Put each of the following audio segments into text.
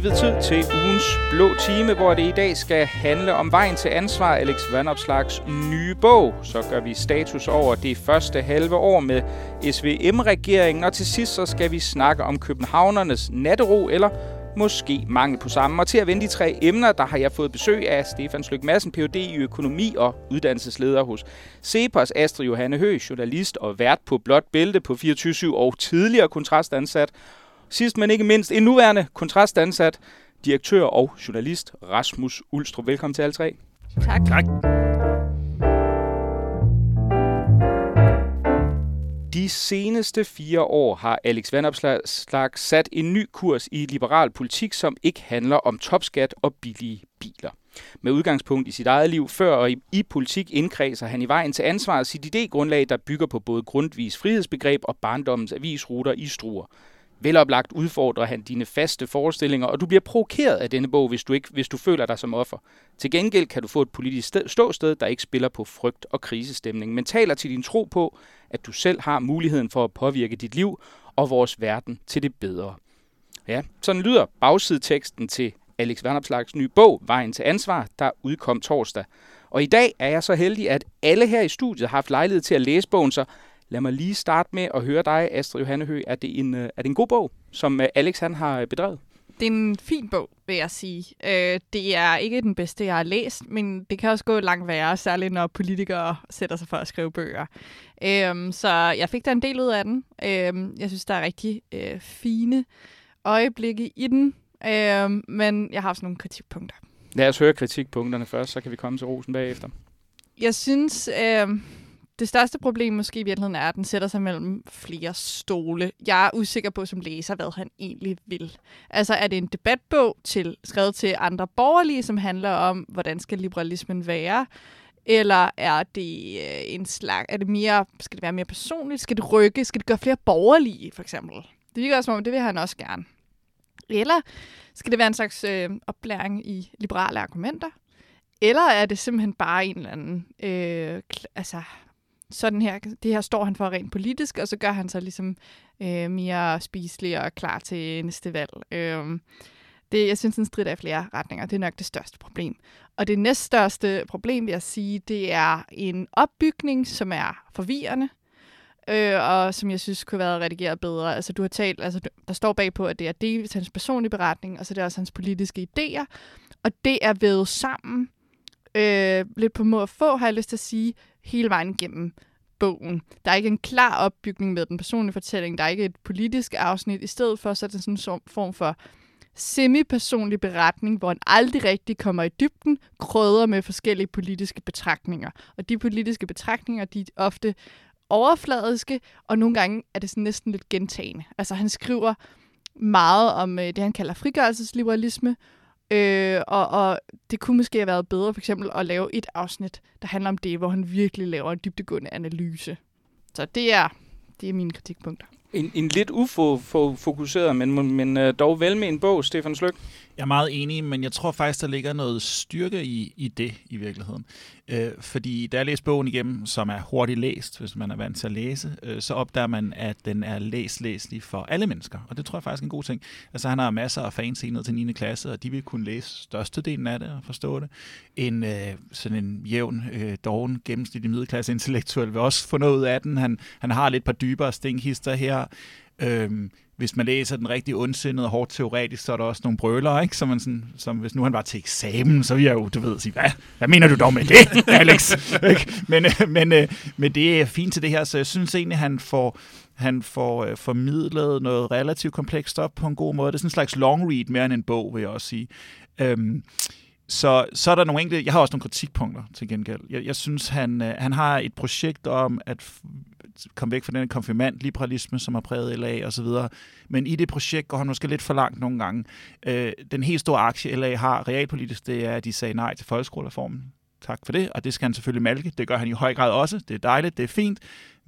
er blevet tid til ugens blå time, hvor det i dag skal handle om vejen til ansvar, Alex Vandopslags nye bog. Så gør vi status over det første halve år med SVM-regeringen, og til sidst så skal vi snakke om københavnernes nattero, eller måske mangel på samme. Og til at vende de tre emner, der har jeg fået besøg af Stefan Slyk Madsen, Ph.D. i økonomi og uddannelsesleder hos Cepos, Astrid Johanne Høgh, journalist og vært på Blåt Bælte på 24 og tidligere kontrastansat. Sidst men ikke mindst en nuværende kontrastansat, direktør og journalist Rasmus Ulstrup. Velkommen til alle tre. Tak. Tak. De seneste fire år har Alex Vanopslag sat en ny kurs i liberal politik, som ikke handler om topskat og billige biler. Med udgangspunkt i sit eget liv før og i, i politik indkredser han i vejen til ansvar sit idégrundlag, der bygger på både grundvis frihedsbegreb og barndommens avisruter i struer. Veloplagt udfordrer han dine faste forestillinger, og du bliver provokeret af denne bog, hvis du, ikke, hvis du føler dig som offer. Til gengæld kan du få et politisk sted, ståsted, der ikke spiller på frygt og krisestemning, men taler til din tro på, at du selv har muligheden for at påvirke dit liv og vores verden til det bedre. Ja, sådan lyder bagsideteksten til Alex Vandopslags nye bog, Vejen til ansvar, der udkom torsdag. Og i dag er jeg så heldig, at alle her i studiet har haft lejlighed til at læse bogen, så Lad mig lige starte med at høre dig, Astrid Johanne Høgh. Er det en, er det en god bog, som Alex han har bedrevet? Det er en fin bog, vil jeg sige. Øh, det er ikke den bedste, jeg har læst, men det kan også gå langt værre, særligt når politikere sætter sig for at skrive bøger. Øh, så jeg fik da en del ud af den. Øh, jeg synes, der er rigtig øh, fine øjeblikke i den, øh, men jeg har også nogle kritikpunkter. Lad os høre kritikpunkterne først, så kan vi komme til rosen bagefter. Jeg synes... Øh, det største problem måske i virkeligheden er, at den sætter sig mellem flere stole. Jeg er usikker på som læser, hvad han egentlig vil. Altså er det en debatbog til, skrevet til andre borgerlige, som handler om, hvordan skal liberalismen være? Eller er det øh, en slag, er det mere, skal det være mere personligt? Skal det rykke? Skal det gøre flere borgerlige, for eksempel? Det virker som om, det vil han også gerne. Eller skal det være en slags øh, oplæring i liberale argumenter? Eller er det simpelthen bare en eller anden øh, altså, sådan her, det her står han for rent politisk, og så gør han sig ligesom øh, mere spiselig og klar til næste valg. Øh, det, jeg synes, den strider i flere retninger. Det er nok det største problem. Og det næststørste problem, vil jeg sige, det er en opbygning, som er forvirrende, øh, og som jeg synes kunne være redigeret bedre. Altså, du har talt, altså, der står bagpå, at det er dels hans personlige beretning, og så det er også hans politiske idéer. Og det er ved sammen, øh, lidt på må få, har jeg lyst til at sige, hele vejen igennem bogen. Der er ikke en klar opbygning med den personlige fortælling. Der er ikke et politisk afsnit. I stedet for, så er det sådan en form for semi-personlig beretning, hvor han aldrig rigtig kommer i dybden, krøder med forskellige politiske betragtninger. Og de politiske betragtninger, de er ofte overfladiske, og nogle gange er det sådan næsten lidt gentagende. Altså han skriver meget om øh, det, han kalder frigørelsesliberalisme, Øh, og, og det kunne måske have været bedre for eksempel at lave et afsnit, der handler om det, hvor han virkelig laver en dybdegående analyse. Så det er, det er mine kritikpunkter. En, en lidt ufo-fokuseret, men, men øh, dog vel med en bog, Stefan Sløk. Jeg er meget enig, men jeg tror faktisk, der ligger noget styrke i, i det i virkeligheden. Øh, fordi da jeg læste bogen igennem, som er hurtigt læst, hvis man er vant til at læse, øh, så opdager man, at den er læslæselig for alle mennesker. Og det tror jeg faktisk er en god ting. Altså han har masser af fans ned til 9. klasse, og de vil kunne læse størstedelen af det og forstå det. En øh, sådan en jævn, øh, doven, gennemsnitlig middelklasse intellektuel vil også få noget ud af den. Han, han har lidt par dybere stinkhister her. Øh, hvis man læser den rigtig ondsindede og hårdt teoretisk, så er der også nogle brøler, ikke? Som, man sådan, som hvis nu han var til eksamen, så ville jeg jo, du ved, sige, hvad, hvad mener du dog med det, Alex? men, øh, men, øh, men det er fint til det her, så jeg synes egentlig, han får, han får øh, formidlet noget relativt komplekst op på en god måde. Det er sådan en slags long read mere end en bog, vil jeg også sige. Øhm, så, så er der nogle enkelte, jeg har også nogle kritikpunkter til gengæld. Jeg, jeg synes, han, øh, han har et projekt om at komme væk fra den konfirmant liberalisme, som har præget LA og så videre. Men i det projekt går han måske lidt for langt nogle gange. Øh, den helt store aktie, LA har realpolitisk, det er, at de sagde nej til folkeskolereformen. Tak for det, og det skal han selvfølgelig malke. Det gør han i høj grad også. Det er dejligt, det er fint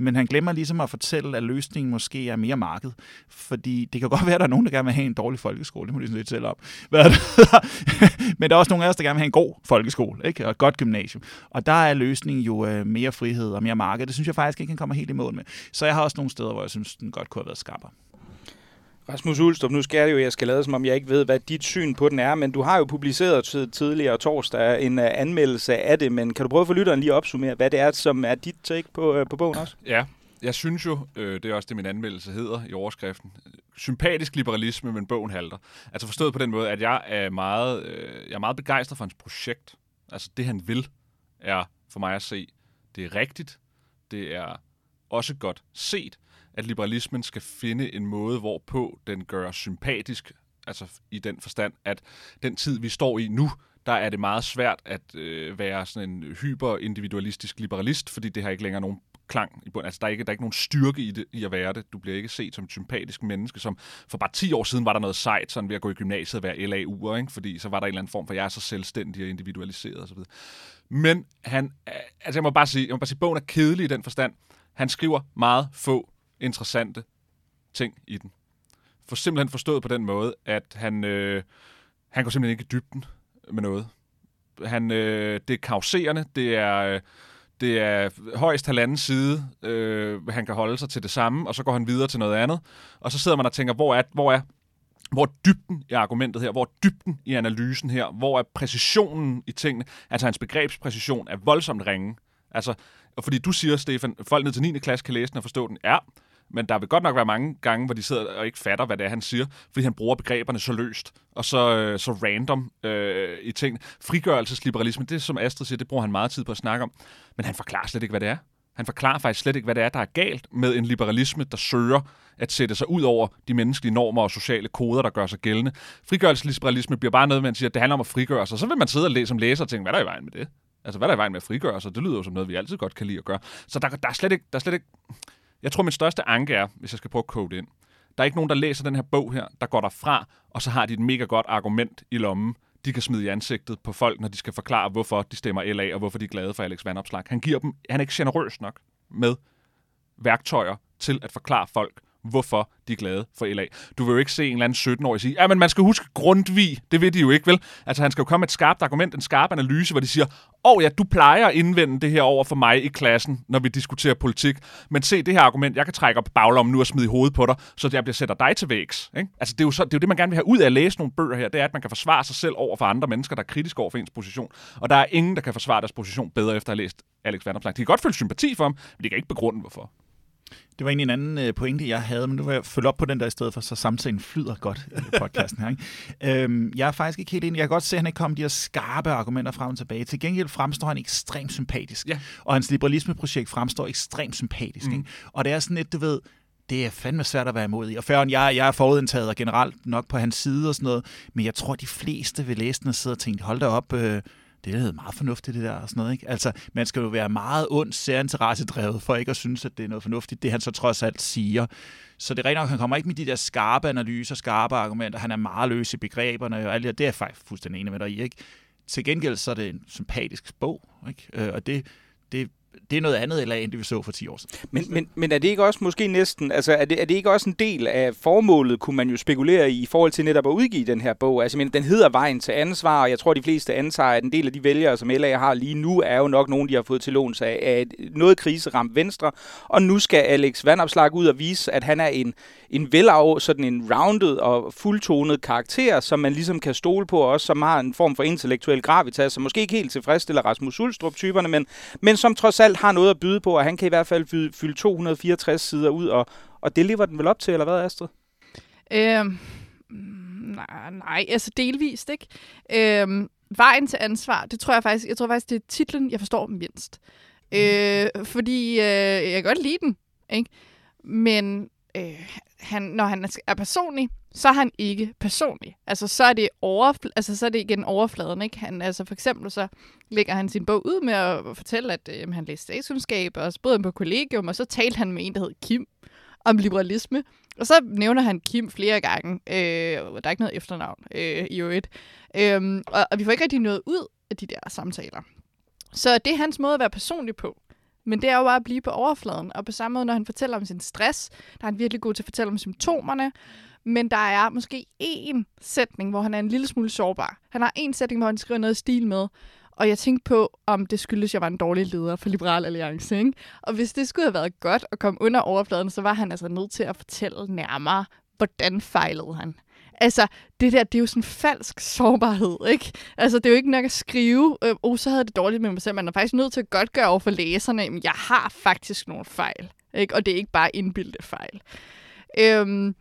men han glemmer ligesom at fortælle, at løsningen måske er mere marked. Fordi det kan godt være, at der er nogen, der gerne vil have en dårlig folkeskole, det må de sådan lidt selv op. men der er også nogle af os, der gerne vil have en god folkeskole, ikke? og et godt gymnasium. Og der er løsningen jo øh, mere frihed og mere marked. Det synes jeg faktisk ikke, han kommer helt i mål med. Så jeg har også nogle steder, hvor jeg synes, den godt kunne have været skarpere. Rasmus Ulstrup, nu skal det jo, jeg skal lade som om jeg ikke ved, hvad dit syn på den er, men du har jo publiceret tidligere torsdag en øh, anmeldelse af det, men kan du prøve for lytteren lige at opsummere, hvad det er, som er dit take på, øh, på bogen også? Ja, jeg synes jo, øh, det er også det, min anmeldelse hedder i overskriften, sympatisk liberalisme, men bogen halter. Altså forstået på den måde, at jeg er meget, øh, jeg er meget begejstret for hans projekt. Altså det, han vil, er for mig at se, det er rigtigt, det er også godt set, at liberalismen skal finde en måde, hvorpå den gør sympatisk, altså i den forstand, at den tid, vi står i nu, der er det meget svært at øh, være sådan en hyperindividualistisk liberalist, fordi det har ikke længere nogen klang i bunden. Altså, der er, ikke, der er ikke nogen styrke i, det, i at være det. Du bliver ikke set som et sympatisk menneske, som for bare 10 år siden var der noget sejt, sådan ved at gå i gymnasiet og være LAU'er, ikke? fordi så var der en eller anden form for, jeg er så selvstændig og individualiseret osv. Men han, øh, altså jeg må bare sige, jeg må bare sige, bogen er kedelig i den forstand. Han skriver meget få interessante ting i den. For simpelthen forstået på den måde, at han, øh, han går simpelthen ikke i dybden med noget. Han, øh, det er kauserende, det er... Øh, det er højst halvanden side, øh, han kan holde sig til det samme, og så går han videre til noget andet. Og så sidder man og tænker, hvor er, hvor er, hvor er dybden i argumentet her? Hvor er dybden i analysen her? Hvor er præcisionen i tingene? Altså hans begrebspræcision er voldsomt ringe. Altså, fordi du siger, Stefan, folk ned til 9. klasse kan læse den og forstå den. Ja, men der vil godt nok være mange gange, hvor de sidder og ikke fatter, hvad det er, han siger, fordi han bruger begreberne så løst og så, øh, så random øh, i ting. Frigørelsesliberalisme, det som Astrid siger, det bruger han meget tid på at snakke om, men han forklarer slet ikke, hvad det er. Han forklarer faktisk slet ikke, hvad det er, der er galt med en liberalisme, der søger at sætte sig ud over de menneskelige normer og sociale koder, der gør sig gældende. Frigørelsesliberalisme bliver bare noget, man siger, at det handler om at frigøre sig. Så vil man sidde og læse som læser og tænke, hvad er der i vejen med det? Altså, hvad er der i vejen med at frigøre sig? Det lyder jo som noget, vi altid godt kan lide at gøre. Så der, der, er, slet ikke, der er slet ikke jeg tror, min største anke er, hvis jeg skal prøve at kode ind, der er ikke nogen, der læser den her bog her, der går derfra, og så har de et mega godt argument i lommen, de kan smide i ansigtet på folk, når de skal forklare, hvorfor de stemmer LA, og hvorfor de er glade for Alex Vandopslag. Han giver dem, han er ikke generøs nok med værktøjer til at forklare folk, hvorfor de er glade for LA. Du vil jo ikke se en eller anden 17-årig sige, ja, men man skal huske Grundtvig. Det ved de jo ikke, vel? Altså, han skal jo komme med et skarpt argument, en skarp analyse, hvor de siger, åh oh, ja, du plejer at indvende det her over for mig i klassen, når vi diskuterer politik. Men se det her argument, jeg kan trække op baglommen nu og smide i hovedet på dig, så jeg bliver sætter dig til vægs. Ikke? Altså, det er, jo så, det er jo det, man gerne vil have ud af at læse nogle bøger her, det er, at man kan forsvare sig selv over for andre mennesker, der er kritiske over for ens position. Og der er ingen, der kan forsvare deres position bedre efter at have læst Alex Vanderplank. De kan godt føle sympati for ham, men de kan ikke begrunde, hvorfor. Det var egentlig en anden øh, pointe, jeg havde, men nu vil jeg følge op på den der i stedet for, så samtalen flyder godt i podcasten her. Ikke? Øhm, jeg er faktisk ikke helt enig. Jeg kan godt se, at han ikke kommer de her skarpe argumenter frem og tilbage. Til gengæld fremstår han ekstremt sympatisk. Ja. Og hans liberalismeprojekt fremstår ekstremt sympatisk. Mm. Ikke? Og det er sådan lidt, du ved, det er fandme svært at være imod i. Og før jeg, jeg er forudindtaget generelt nok på hans side og sådan noget, men jeg tror, de fleste vil læse den og sidde og tænke, hold da op, øh, det er meget fornuftigt, det der og sådan noget. Ikke? Altså, man skal jo være meget ond særinteressedrevet for ikke at synes, at det er noget fornuftigt, det han så trods alt siger. Så det er rent nok, han kommer ikke med de der skarpe analyser, skarpe argumenter. Han er meget løs i begreberne og alt det Det er faktisk fuldstændig enig med dig i. Ikke? Til gengæld så er det en sympatisk bog, ikke? Øh, og det, det det er noget andet eller end det vi så for 10 år siden. Men, men, men er det ikke også måske næsten, altså er det, er det ikke også en del af formålet, kunne man jo spekulere i, i forhold til netop at udgive den her bog? Altså men, den hedder Vejen til ansvar, og jeg tror de fleste antager, at en del af de vælgere, som LA har lige nu, er jo nok nogen, de har fået til låns af, af noget kriseramt venstre, og nu skal Alex Vandopslag ud og vise, at han er en, en velav, sådan en rounded og fuldtonet karakter, som man ligesom kan stole på, også som har en form for intellektuel gravitas, som måske ikke helt tilfredsstiller Rasmus Ulstrup-typerne, men, men som trods alt har noget at byde på, og han kan i hvert fald fylde 264 sider ud, og, og det lever den vel op til, eller hvad, Astrid? Øhm, nej, nej, altså delvist, ikke? Øhm, vejen til ansvar, det tror jeg faktisk, jeg tror faktisk, det er titlen, jeg forstår mindst. Øh, fordi øh, jeg kan godt lide den, ikke? Men øh, han, når han er personlig, så er han ikke personlig. Altså, så er det, overfl- altså, så er det igen overfladen, ikke? Han, altså, for eksempel så lægger han sin bog ud med at fortælle, at øh, han læste statskundskab, og så boede han på kollegium, og så talte han med en, der hed Kim, om liberalisme. Og så nævner han Kim flere gange. Øh, der er ikke noget efternavn øh, i øvrigt. Øh, og, og vi får ikke rigtig noget ud af de der samtaler. Så det er hans måde at være personlig på. Men det er jo bare at blive på overfladen. Og på samme måde, når han fortæller om sin stress, der er han virkelig god til at fortælle om symptomerne. Men der er måske én sætning, hvor han er en lille smule sårbar. Han har en sætning, hvor han skriver noget stil med. Og jeg tænkte på, om det skyldes, at jeg var en dårlig leder for Liberal Alliance. Ikke? Og hvis det skulle have været godt at komme under overfladen, så var han altså nødt til at fortælle nærmere, hvordan fejlede han? Altså, det der, det er jo sådan falsk sårbarhed, ikke? Altså, det er jo ikke nok at skrive, øh, oh, så havde det dårligt med mig selv. Man er faktisk nødt til at godt gøre over for læserne, at jeg har faktisk nogle fejl, ikke? Og det er ikke bare indbildte fejl. Øhm,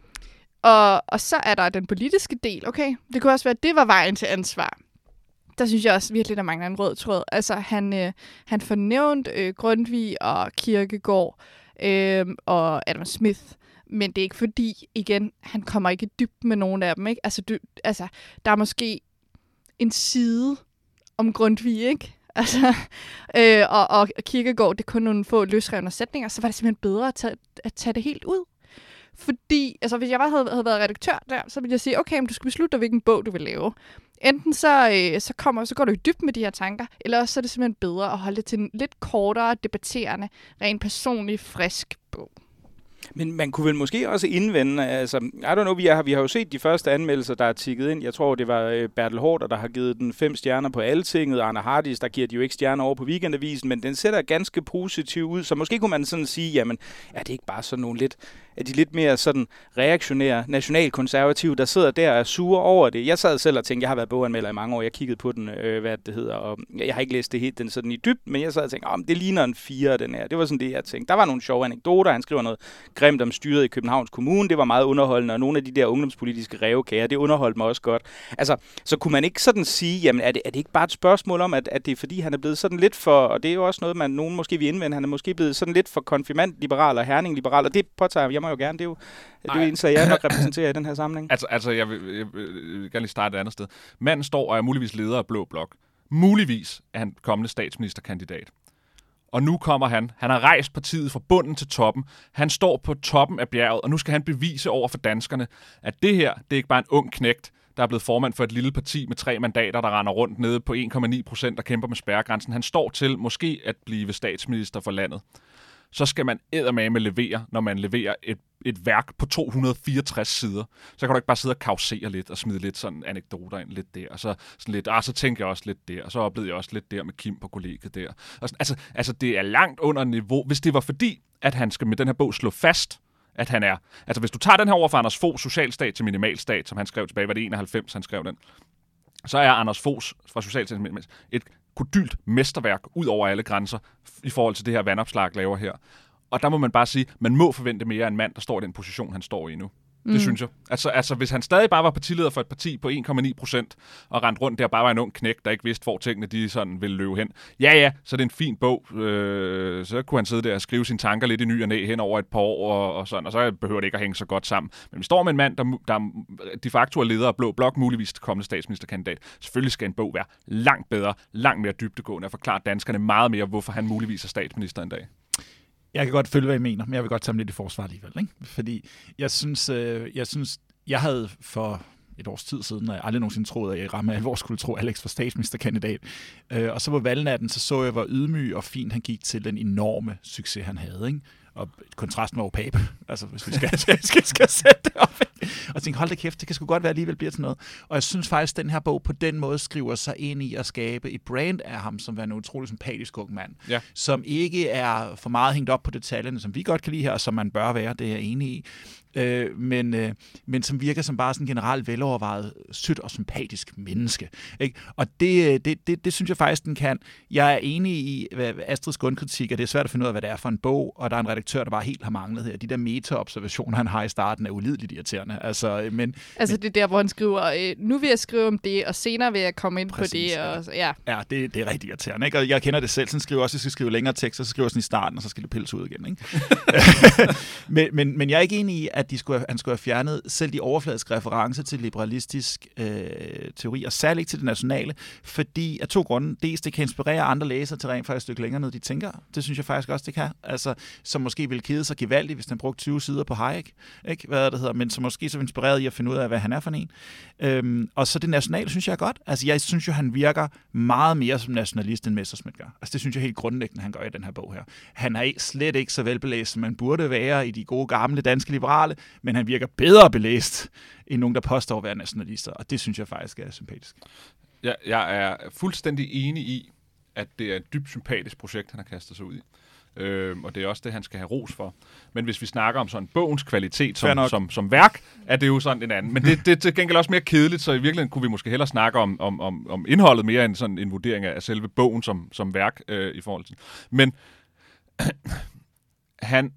og, og så er der den politiske del, okay? Det kunne også være, at det var vejen til ansvar. Der synes jeg også virkelig, der mangler en rød tråd. Altså, han, øh, han fornævnt øh, Grundtvig og Kirkegaard øh, og Adam Smith men det er ikke fordi, igen, han kommer ikke dybt med nogen af dem. Ikke? Altså, du, altså, der er måske en side om Grundtvig, ikke? Altså, øh, og, og Kirkegaard, det er kun nogle få løsrevne sætninger, så var det simpelthen bedre at tage, at tage det helt ud. Fordi, altså hvis jeg bare havde, havde været redaktør der, så ville jeg sige, okay, men du skal beslutte dig, hvilken bog du vil lave. Enten så, øh, så, kommer, så går du i dybt med de her tanker, eller også så er det simpelthen bedre at holde det til en lidt kortere, debatterende, rent personlig, frisk bog. Men man kunne vel måske også indvende, altså, I don't know, vi har, vi har jo set de første anmeldelser, der er tikket ind. Jeg tror, det var øh, Bertel Hårder, der har givet den fem stjerner på Altinget. Arne Hardis, der giver de jo ikke stjerner over på Weekendavisen, men den ser ganske positiv ud. Så måske kunne man sådan sige, jamen, er det ikke bare sådan nogle lidt af de lidt mere sådan reaktionære nationalkonservative, der sidder der og er sure over det. Jeg sad selv og tænkte, jeg har været boganmelder i mange år, jeg kiggede på den, øh, hvad det hedder, og jeg har ikke læst det helt den sådan i dybt, men jeg sad og tænkte, om det ligner en fire, den her. Det var sådan det, jeg tænkte. Der var nogle sjove anekdoter, han skriver noget grimt om styret i Københavns Kommune, det var meget underholdende, og nogle af de der ungdomspolitiske revkager, det underholdt mig også godt. Altså, så kunne man ikke sådan sige, jamen er det, er det ikke bare et spørgsmål om, at, at det er fordi, han er blevet sådan lidt for, og det er jo også noget, man nogen måske vil indvende, han er måske blevet sådan lidt for konfirmant liberal og herning liberal, og det påtager jeg mig jo gerne. Det er jo, det er jo en sag, jeg nok repræsenterer i den her sammenhæng. Altså, altså jeg, vil, jeg vil gerne lige starte et andet sted. Manden står og er muligvis leder af Blå Blok. Muligvis er han kommende statsministerkandidat. Og nu kommer han. Han har rejst partiet fra bunden til toppen. Han står på toppen af bjerget, og nu skal han bevise over for danskerne, at det her, det er ikke bare en ung knægt, der er blevet formand for et lille parti med tre mandater, der render rundt nede på 1,9 procent og kæmper med spærregrænsen. Han står til måske at blive statsminister for landet så skal man eddermame levere, når man leverer et, et værk på 264 sider. Så kan du ikke bare sidde og kausere lidt og smide lidt sådan anekdoter ind lidt der, og så, sådan lidt, ah, så tænker jeg også lidt der, og så oplevede jeg også lidt der med Kim på kollegiet der. Og sådan, altså, altså, det er langt under niveau. Hvis det var fordi, at han skal med den her bog slå fast, at han er. Altså, hvis du tager den her over fra Anders Fos socialstat til minimalstat, som han skrev tilbage, var det 91, han skrev den, så er Anders Fos fra socialstat et kodylt mesterværk ud over alle grænser i forhold til det her vandopslag laver her. Og der må man bare sige, man må forvente mere af en mand, der står i den position, han står i nu. Det mm. synes jeg. Altså, altså, hvis han stadig bare var partileder for et parti på 1,9 procent, og rent rundt der bare var en ung knæk, der ikke vidste, hvor tingene de sådan ville løbe hen. Ja, ja, så er det en fin bog. Øh, så kunne han sidde der og skrive sine tanker lidt i ny og næ hen over et par år, og, og sådan, og så behøver det ikke at hænge så godt sammen. Men vi står med en mand, der, der de facto er leder af Blå Blok, muligvis kommende statsministerkandidat. Selvfølgelig skal en bog være langt bedre, langt mere dybtegående og forklare danskerne meget mere, hvorfor han muligvis er statsminister en dag. Jeg kan godt følge, hvad I mener, men jeg vil godt tage lidt i forsvar alligevel. Ikke? Fordi jeg synes, øh, jeg synes, jeg havde for et års tid siden, og jeg aldrig nogensinde troede, at jeg ramme alvor skulle tro, Alex var statsministerkandidat. Øh, og så på valgnatten, så så jeg, hvor ydmyg og fint han gik til den enorme succes, han havde. Ikke? og kontrasten var jo pape, altså hvis vi skal, skal, skal sætte det op. Og tænkte, hold da kæft, det kan sgu godt være alligevel bliver til noget. Og jeg synes faktisk, at den her bog på den måde skriver sig ind i at skabe et brand af ham, som er en utrolig sympatisk ung mand, ja. som ikke er for meget hængt op på detaljerne, som vi godt kan lide her, og som man bør være, det er jeg enig i, øh, men, øh, men som virker som bare sådan generelt velovervejet, sødt og sympatisk menneske. Ikke? Og det, øh, det, det, det synes jeg faktisk, den kan. Jeg er enig i hvad Astrids grundkritik, og det er svært at finde ud af, hvad det er for en bog, og der er en redaktør, der bare helt har manglet her. De der meta-observationer, han har i starten, er ulideligt irriterende. Altså, øh, men, altså det er der, hvor han skriver, øh, nu vil jeg skrive om det, og senere vil jeg komme ind præcis, på det. Og, ja, ja det, det er rigtig irriterende. Ikke? Og jeg kender det selv, så skriver også, at jeg skal skrive længere tekst, så skriver jeg sådan i starten, og så skal det pilles ud igen. Ikke? men, men, men jeg er ikke enig i, at at de skulle, han skulle have fjernet selv de overfladiske referencer til liberalistisk øh, teori, og særligt til det nationale, fordi af to grunde. Dels det kan inspirere andre læsere til rent faktisk et stykke længere ned, de tænker. Det synes jeg faktisk også, det kan. Altså, som måske ville kede sig gevaldigt, hvis den brugte 20 sider på Hayek, ikke? hvad det hedder, men som måske så inspireret i at finde ud af, hvad han er for en. Øhm, og så det nationale synes jeg er godt. Altså, jeg synes jo, han virker meget mere som nationalist, end Messersmith gør. Altså, det synes jeg helt grundlæggende, han gør i den her bog her. Han er slet ikke så velbelæst, som man burde være i de gode gamle danske liberale, men men han virker bedre belæst end nogen, der påstår at være nationalister, og det synes jeg faktisk er sympatisk. Jeg, jeg er fuldstændig enig i, at det er et dybt sympatisk projekt, han har kastet sig ud i. Øh, og det er også det, han skal have ros for. Men hvis vi snakker om sådan bogens kvalitet som, som, som værk, er det jo sådan en anden. Men det, det er til gengæld også mere kedeligt, så i virkeligheden kunne vi måske hellere snakke om, om, om, om indholdet mere end sådan en vurdering af selve bogen som, som værk øh, i forhold til. Men han,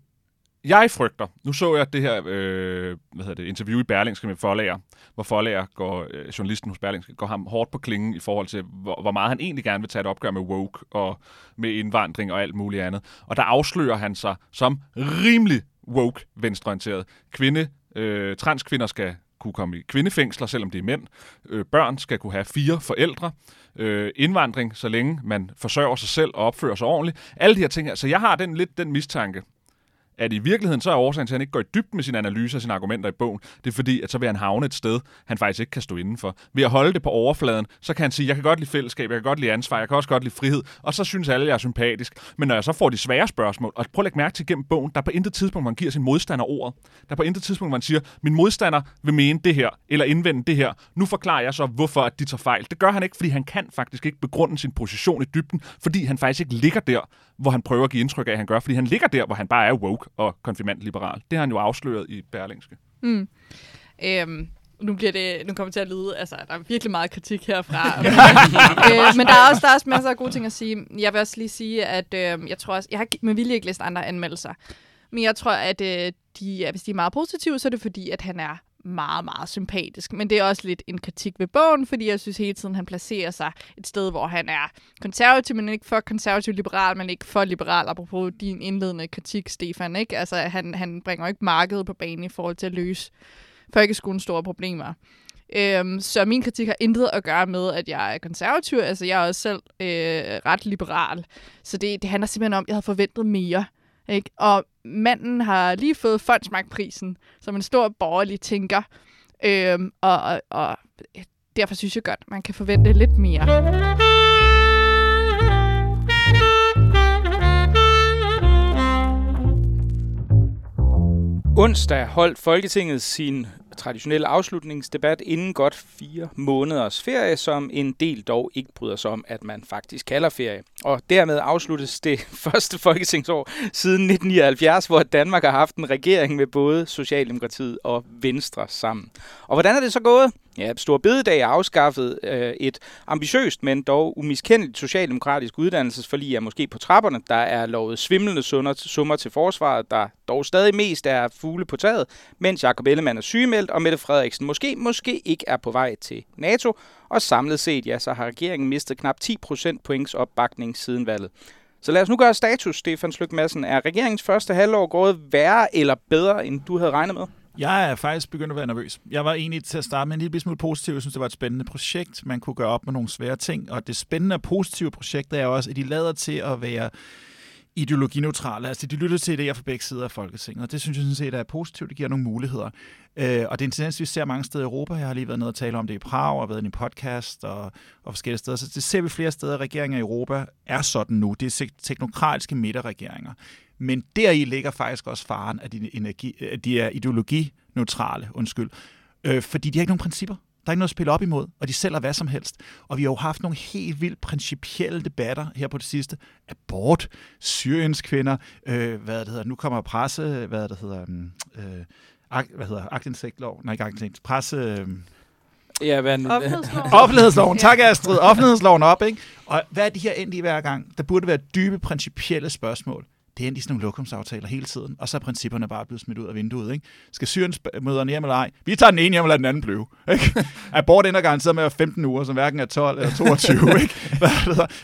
jeg frygter, nu så jeg det her øh, hvad hedder det, interview i Berlingske med Forlager, hvor Forlager går, øh, journalisten hos Berlingske, går ham hårdt på klingen i forhold til, hvor, hvor meget han egentlig gerne vil tage et opgør med woke og med indvandring og alt muligt andet. Og der afslører han sig som rimelig woke venstreorienteret. Kvinde, øh, transkvinder skal kunne komme i kvindefængsler, selvom de er mænd. Øh, børn skal kunne have fire forældre. Øh, indvandring, så længe man forsørger sig selv og opfører sig ordentligt. Alle de her ting. Så jeg har den lidt den mistanke, at i virkeligheden så er årsagen til, at han ikke går i dybden med sine analyser og sine argumenter i bogen, det er fordi, at så vil han havne et sted, han faktisk ikke kan stå indenfor. Ved at holde det på overfladen, så kan han sige, jeg kan godt lide fællesskab, jeg kan godt lide ansvar, jeg kan også godt lide frihed, og så synes alle, jeg er sympatisk. Men når jeg så får de svære spørgsmål, og prøv at lægge mærke til gennem bogen, der på intet tidspunkt, man giver sin modstander ordet. Der på intet tidspunkt, man siger, min modstander vil mene det her, eller indvende det her. Nu forklarer jeg så, hvorfor at de tager fejl. Det gør han ikke, fordi han kan faktisk ikke begrunde sin position i dybden, fordi han faktisk ikke ligger der, hvor han prøver at give indtryk af, at han gør, fordi han ligger der, hvor han bare er woke og konfirmand liberal. Det har han jo afsløret i Berlingske. Mm. Øhm, nu bliver det, nu kommer det til at lyde, altså der er virkelig meget kritik herfra. øh, men der er, også, der er også masser af gode ting at sige. Jeg vil også lige sige, at øh, jeg tror også, jeg har med vilje ikke læst andre anmeldelser, men jeg tror, at øh, de, hvis de er meget positive, så er det fordi, at han er meget, meget sympatisk. Men det er også lidt en kritik ved bogen, fordi jeg synes hele tiden, han placerer sig et sted, hvor han er konservativ, men ikke for konservativ liberal, men ikke for liberal, apropos din indledende kritik, Stefan. Ikke? Altså, han, han bringer ikke markedet på banen i forhold til at løse folkeskolens store problemer. Øhm, så min kritik har intet at gøre med, at jeg er konservativ. Altså, jeg er også selv øh, ret liberal. Så det, det handler simpelthen om, at jeg havde forventet mere. Ikke? Og manden har lige fået fondsmagtprisen som en stor borgerlig tænker. Øhm, og, og, og derfor synes jeg godt, man kan forvente lidt mere. Onsdag holdt Folketinget sin traditionelle afslutningsdebat inden godt fire måneders ferie, som en del dog ikke bryder sig om, at man faktisk kalder ferie. Og dermed afsluttes det første folketingsår siden 1979, hvor Danmark har haft en regering med både Socialdemokratiet og Venstre sammen. Og hvordan er det så gået? Ja, Stor Bededag er afskaffet øh, et ambitiøst, men dog umiskendeligt socialdemokratisk uddannelsesforlig er måske på trapperne. Der er lovet svimlende summer til forsvaret, der dog stadig mest er fugle på taget, mens Jakob Ellemann er sygemeldt, og Mette Frederiksen måske, måske ikke er på vej til NATO. Og samlet set, ja, så har regeringen mistet knap 10 procent points opbakning siden valget. Så lad os nu gøre status, Stefan Slyk Madsen. Er regeringens første halvår gået værre eller bedre, end du havde regnet med? Jeg er faktisk begyndt at være nervøs. Jeg var egentlig til at starte med en lille smule positiv. Jeg synes, det var et spændende projekt. Man kunne gøre op med nogle svære ting. Og det spændende og positive projekt er også, at de lader til at være ideologineutrale. Altså, de lytter til idéer fra begge sider af Folketinget, og det synes jeg sådan set er positivt. Det giver nogle muligheder. Øh, og det er en tendens, vi ser mange steder i Europa. Jeg har lige været nede og tale om det i Prag, og været i en podcast og, og forskellige steder. Så det ser vi flere steder. Regeringer i Europa er sådan nu. Det er teknokratiske midterregeringer. Men deri ligger faktisk også faren, at de, energi, at de er ideologineutrale, undskyld. Øh, fordi de har ikke nogen principper. Der er ikke noget at spille op imod, og de sælger hvad som helst. Og vi har jo haft nogle helt vildt principielle debatter her på det sidste. Abort, Syriens kvinder, øh, hvad det hedder, nu kommer presse, hvad det hedder, øh, ak, hvad hedder, agtindsigtlov, nej ikke agtindsigt, presse... Øh, Ja, hvad nu? Offentlighedsloven. Offentlighedsloven, tak Astrid. Offentlighedsloven op, ikke? Og hvad er de her endt i hver gang? Der burde være dybe, principielle spørgsmål. Det er endt i sådan nogle lokumsaftaler hele tiden, og så er principperne bare blevet smidt ud af vinduet. Ikke? Skal Syriens møderne hjem eller ej? Vi tager den ene hjem, eller den anden blive. Ikke? Abort ender garanteret med at være 15 uger, som hverken er 12 eller 22. ikke?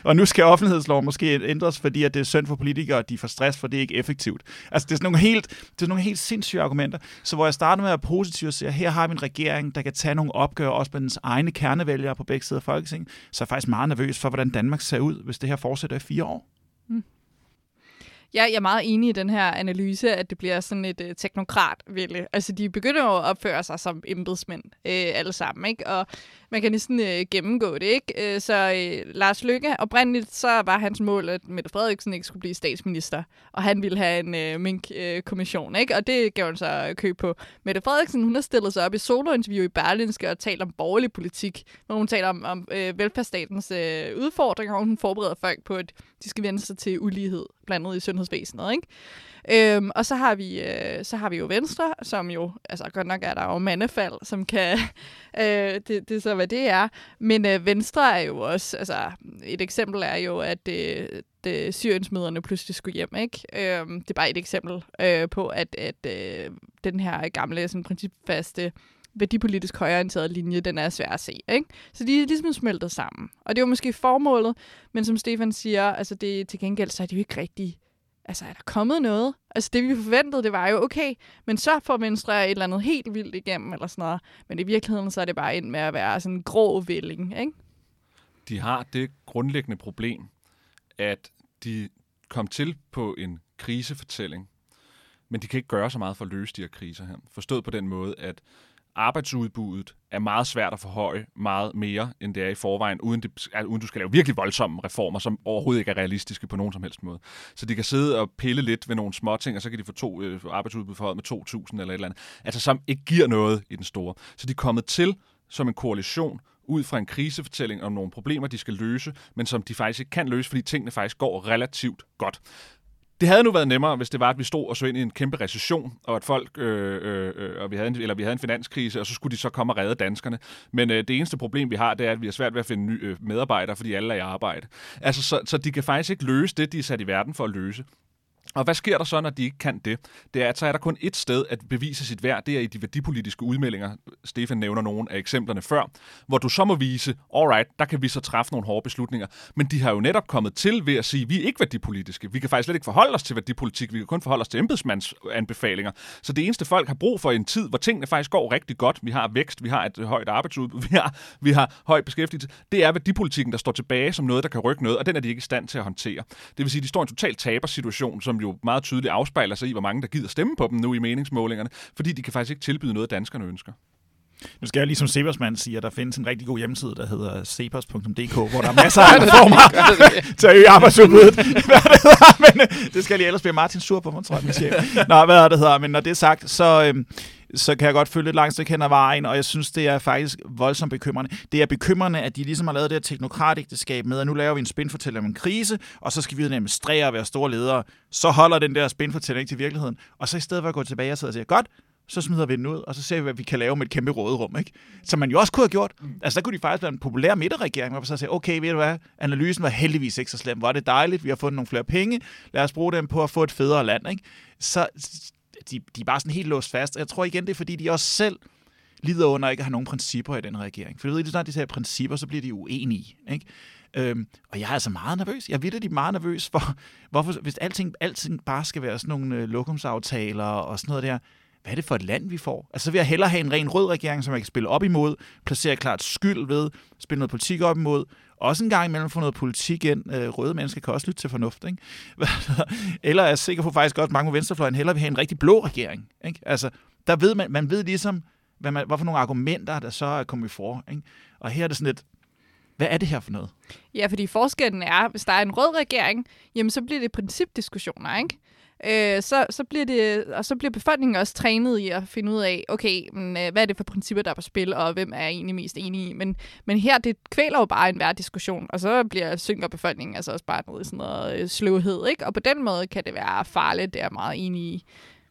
Og nu skal offentlighedsloven måske ændres, fordi at det er synd for politikere, at de får stress, for det er ikke effektivt. Altså, det er sådan nogle helt, det er sådan nogle helt sindssyge argumenter. Så hvor jeg starter med at være positiv og siger, her har vi en regering, der kan tage nogle opgør også med dens egne kernevælgere på begge sider af Folketinget, så er jeg faktisk meget nervøs for, hvordan Danmark ser ud, hvis det her fortsætter i fire år. Ja, jeg er meget enig i den her analyse, at det bliver sådan et øh, teknokrat teknokratvælde. Altså, de begynder jo at opføre sig som embedsmænd øh, alle sammen, ikke? Og man kan næsten øh, gennemgå det, ikke? Øh, så øh, Lars Løkke, oprindeligt så var hans mål, at Mette Frederiksen ikke skulle blive statsminister, og han ville have en øh, mink-kommission, ikke? Og det gav han så øh, køb på. Mette Frederiksen, hun har stillet sig op i solointerview i Berlinske og talt om borgerlig politik, hvor hun taler om, om øh, velfærdsstatens øh, udfordringer, og hun forbereder folk på, at de skal vende sig til ulighed blandet i sundhedsvæsenet, ikke? Øhm, og så har, vi, øh, så har vi jo Venstre, som jo, altså godt nok er der jo mandefald, som kan, øh, det, det er så, hvad det er. Men øh, Venstre er jo også, altså et eksempel er jo, at øh, det, syriensmøderne pludselig skulle hjem, ikke? Øhm, det er bare et eksempel øh, på, at, at øh, den her gamle, sådan principfaste værdipolitisk højorienterede linje, den er svær at se. Ikke? Så de er ligesom smeltet sammen. Og det var måske formålet, men som Stefan siger, altså det, til gengæld, så er det jo ikke rigtigt altså er der kommet noget? Altså det vi forventede, det var jo okay, men så får Venstre et eller andet helt vildt igennem, eller sådan noget. Men i virkeligheden, så er det bare ind med at være sådan en grå vælling, ikke? De har det grundlæggende problem, at de kom til på en krisefortælling, men de kan ikke gøre så meget for at løse de her kriser her. Forstået på den måde, at arbejdsudbuddet er meget svært at forhøje meget mere, end det er i forvejen, uden, det, altså, uden du skal lave virkelig voldsomme reformer, som overhovedet ikke er realistiske på nogen som helst måde. Så de kan sidde og pille lidt ved nogle små ting, og så kan de få to øh, arbejdsudbud forhøjet med 2.000 eller et eller andet. Altså som ikke giver noget i den store. Så de er kommet til som en koalition, ud fra en krisefortælling om nogle problemer, de skal løse, men som de faktisk ikke kan løse, fordi tingene faktisk går relativt godt. Det havde nu været nemmere, hvis det var, at vi stod og så ind i en kæmpe recession, og at folk, øh, øh, øh, og vi havde en, eller vi havde en finanskrise, og så skulle de så komme og redde danskerne. Men øh, det eneste problem, vi har, det er, at vi har svært ved at finde nye øh, medarbejdere, fordi alle er i arbejde. Altså, så, så de kan faktisk ikke løse det, de er sat i verden for at løse. Og hvad sker der så, når de ikke kan det? Det er, at så er der kun et sted at bevise sit værd. Det er i de værdipolitiske udmeldinger. Stefan nævner nogle af eksemplerne før, hvor du så må vise, alright, der kan vi så træffe nogle hårde beslutninger. Men de har jo netop kommet til ved at sige, vi er ikke værdipolitiske. Vi kan faktisk slet ikke forholde os til værdipolitik. Vi kan kun forholde os til embedsmandsanbefalinger. Så det eneste folk har brug for i en tid, hvor tingene faktisk går rigtig godt, vi har vækst, vi har et højt arbejdsudbud, vi har, vi har høj beskæftigelse, det er værdipolitikken, der står tilbage som noget, der kan rykke noget, og den er de ikke i stand til at håndtere. Det vil sige, at de står i en total tabersituation, som jo meget tydeligt afspejler sig i, hvor mange der gider stemme på dem nu i meningsmålingerne, fordi de kan faktisk ikke tilbyde noget, danskerne ønsker. Nu skal jeg ligesom Sebersmand sige, at der findes en rigtig god hjemmeside, der hedder sebers.dk, hvor der er masser af reformer til at øge arbejdsudbuddet. Men øh, det skal lige ellers blive Martin sur på mig, tror jeg, min chef. Nå, hvad er det hedder? Men når det er sagt, så, øhm, så kan jeg godt følge et langt stykke hen ad vejen, og jeg synes, det er faktisk voldsomt bekymrende. Det er bekymrende, at de ligesom har lavet det her teknokratægteskab med, at nu laver vi en spinfortælling om en krise, og så skal vi administrere og være store ledere. Så holder den der spinfortælling til virkeligheden. Og så i stedet for at gå tilbage og sidde og sige, godt, så smider vi den ud, og så ser vi, hvad vi kan lave med et kæmpe råderum. Ikke? Som man jo også kunne have gjort. Mm. Altså, der kunne de faktisk være en populær midterregering, hvor man så siger, okay, ved du hvad, analysen var heldigvis ikke så slem. Var det dejligt, vi har fået nogle flere penge, lad os bruge dem på at få et federe land. Ikke? Så de, de er bare sådan helt låst fast. Jeg tror igen, det er fordi, de også selv lider under ikke at have nogen principper i den regering. For du ved, lige snart de siger principper, så bliver de uenige. Ikke? Øhm, og jeg er altså meget nervøs. Jeg ved, at de er meget nervøs for, hvorfor, hvis alting, alting bare skal være sådan nogle øh, lokumsaftaler og sådan noget der, hvad er det for et land, vi får? Altså, så vil jeg hellere have en ren rød regering, som jeg kan spille op imod, placere klart skyld ved, spille noget politik op imod, også en gang imellem få noget politik ind. Øh, røde mennesker kan også lytte til fornuft, ikke? Eller er jeg sikker på faktisk godt, mange på venstrefløjen hellere vil have en rigtig blå regering, ikke? Altså, der ved man, man ved ligesom, hvad, man, hvorfor nogle argumenter, der så er kommet for, ikke? Og her er det sådan lidt, hvad er det her for noget? Ja, fordi forskellen er, hvis der er en rød regering, jamen så bliver det principdiskussioner, ikke? Øh, så, så, bliver det, og så bliver befolkningen også trænet i at finde ud af, okay, men, øh, hvad er det for principper, der er på spil, og hvem er egentlig mest enig i. Men, men her, det kvæler jo bare en hver diskussion, og så bliver synker befolkningen altså også bare noget i sådan noget øh, sløvhed, ikke? Og på den måde kan det være farligt, det er jeg meget enig i.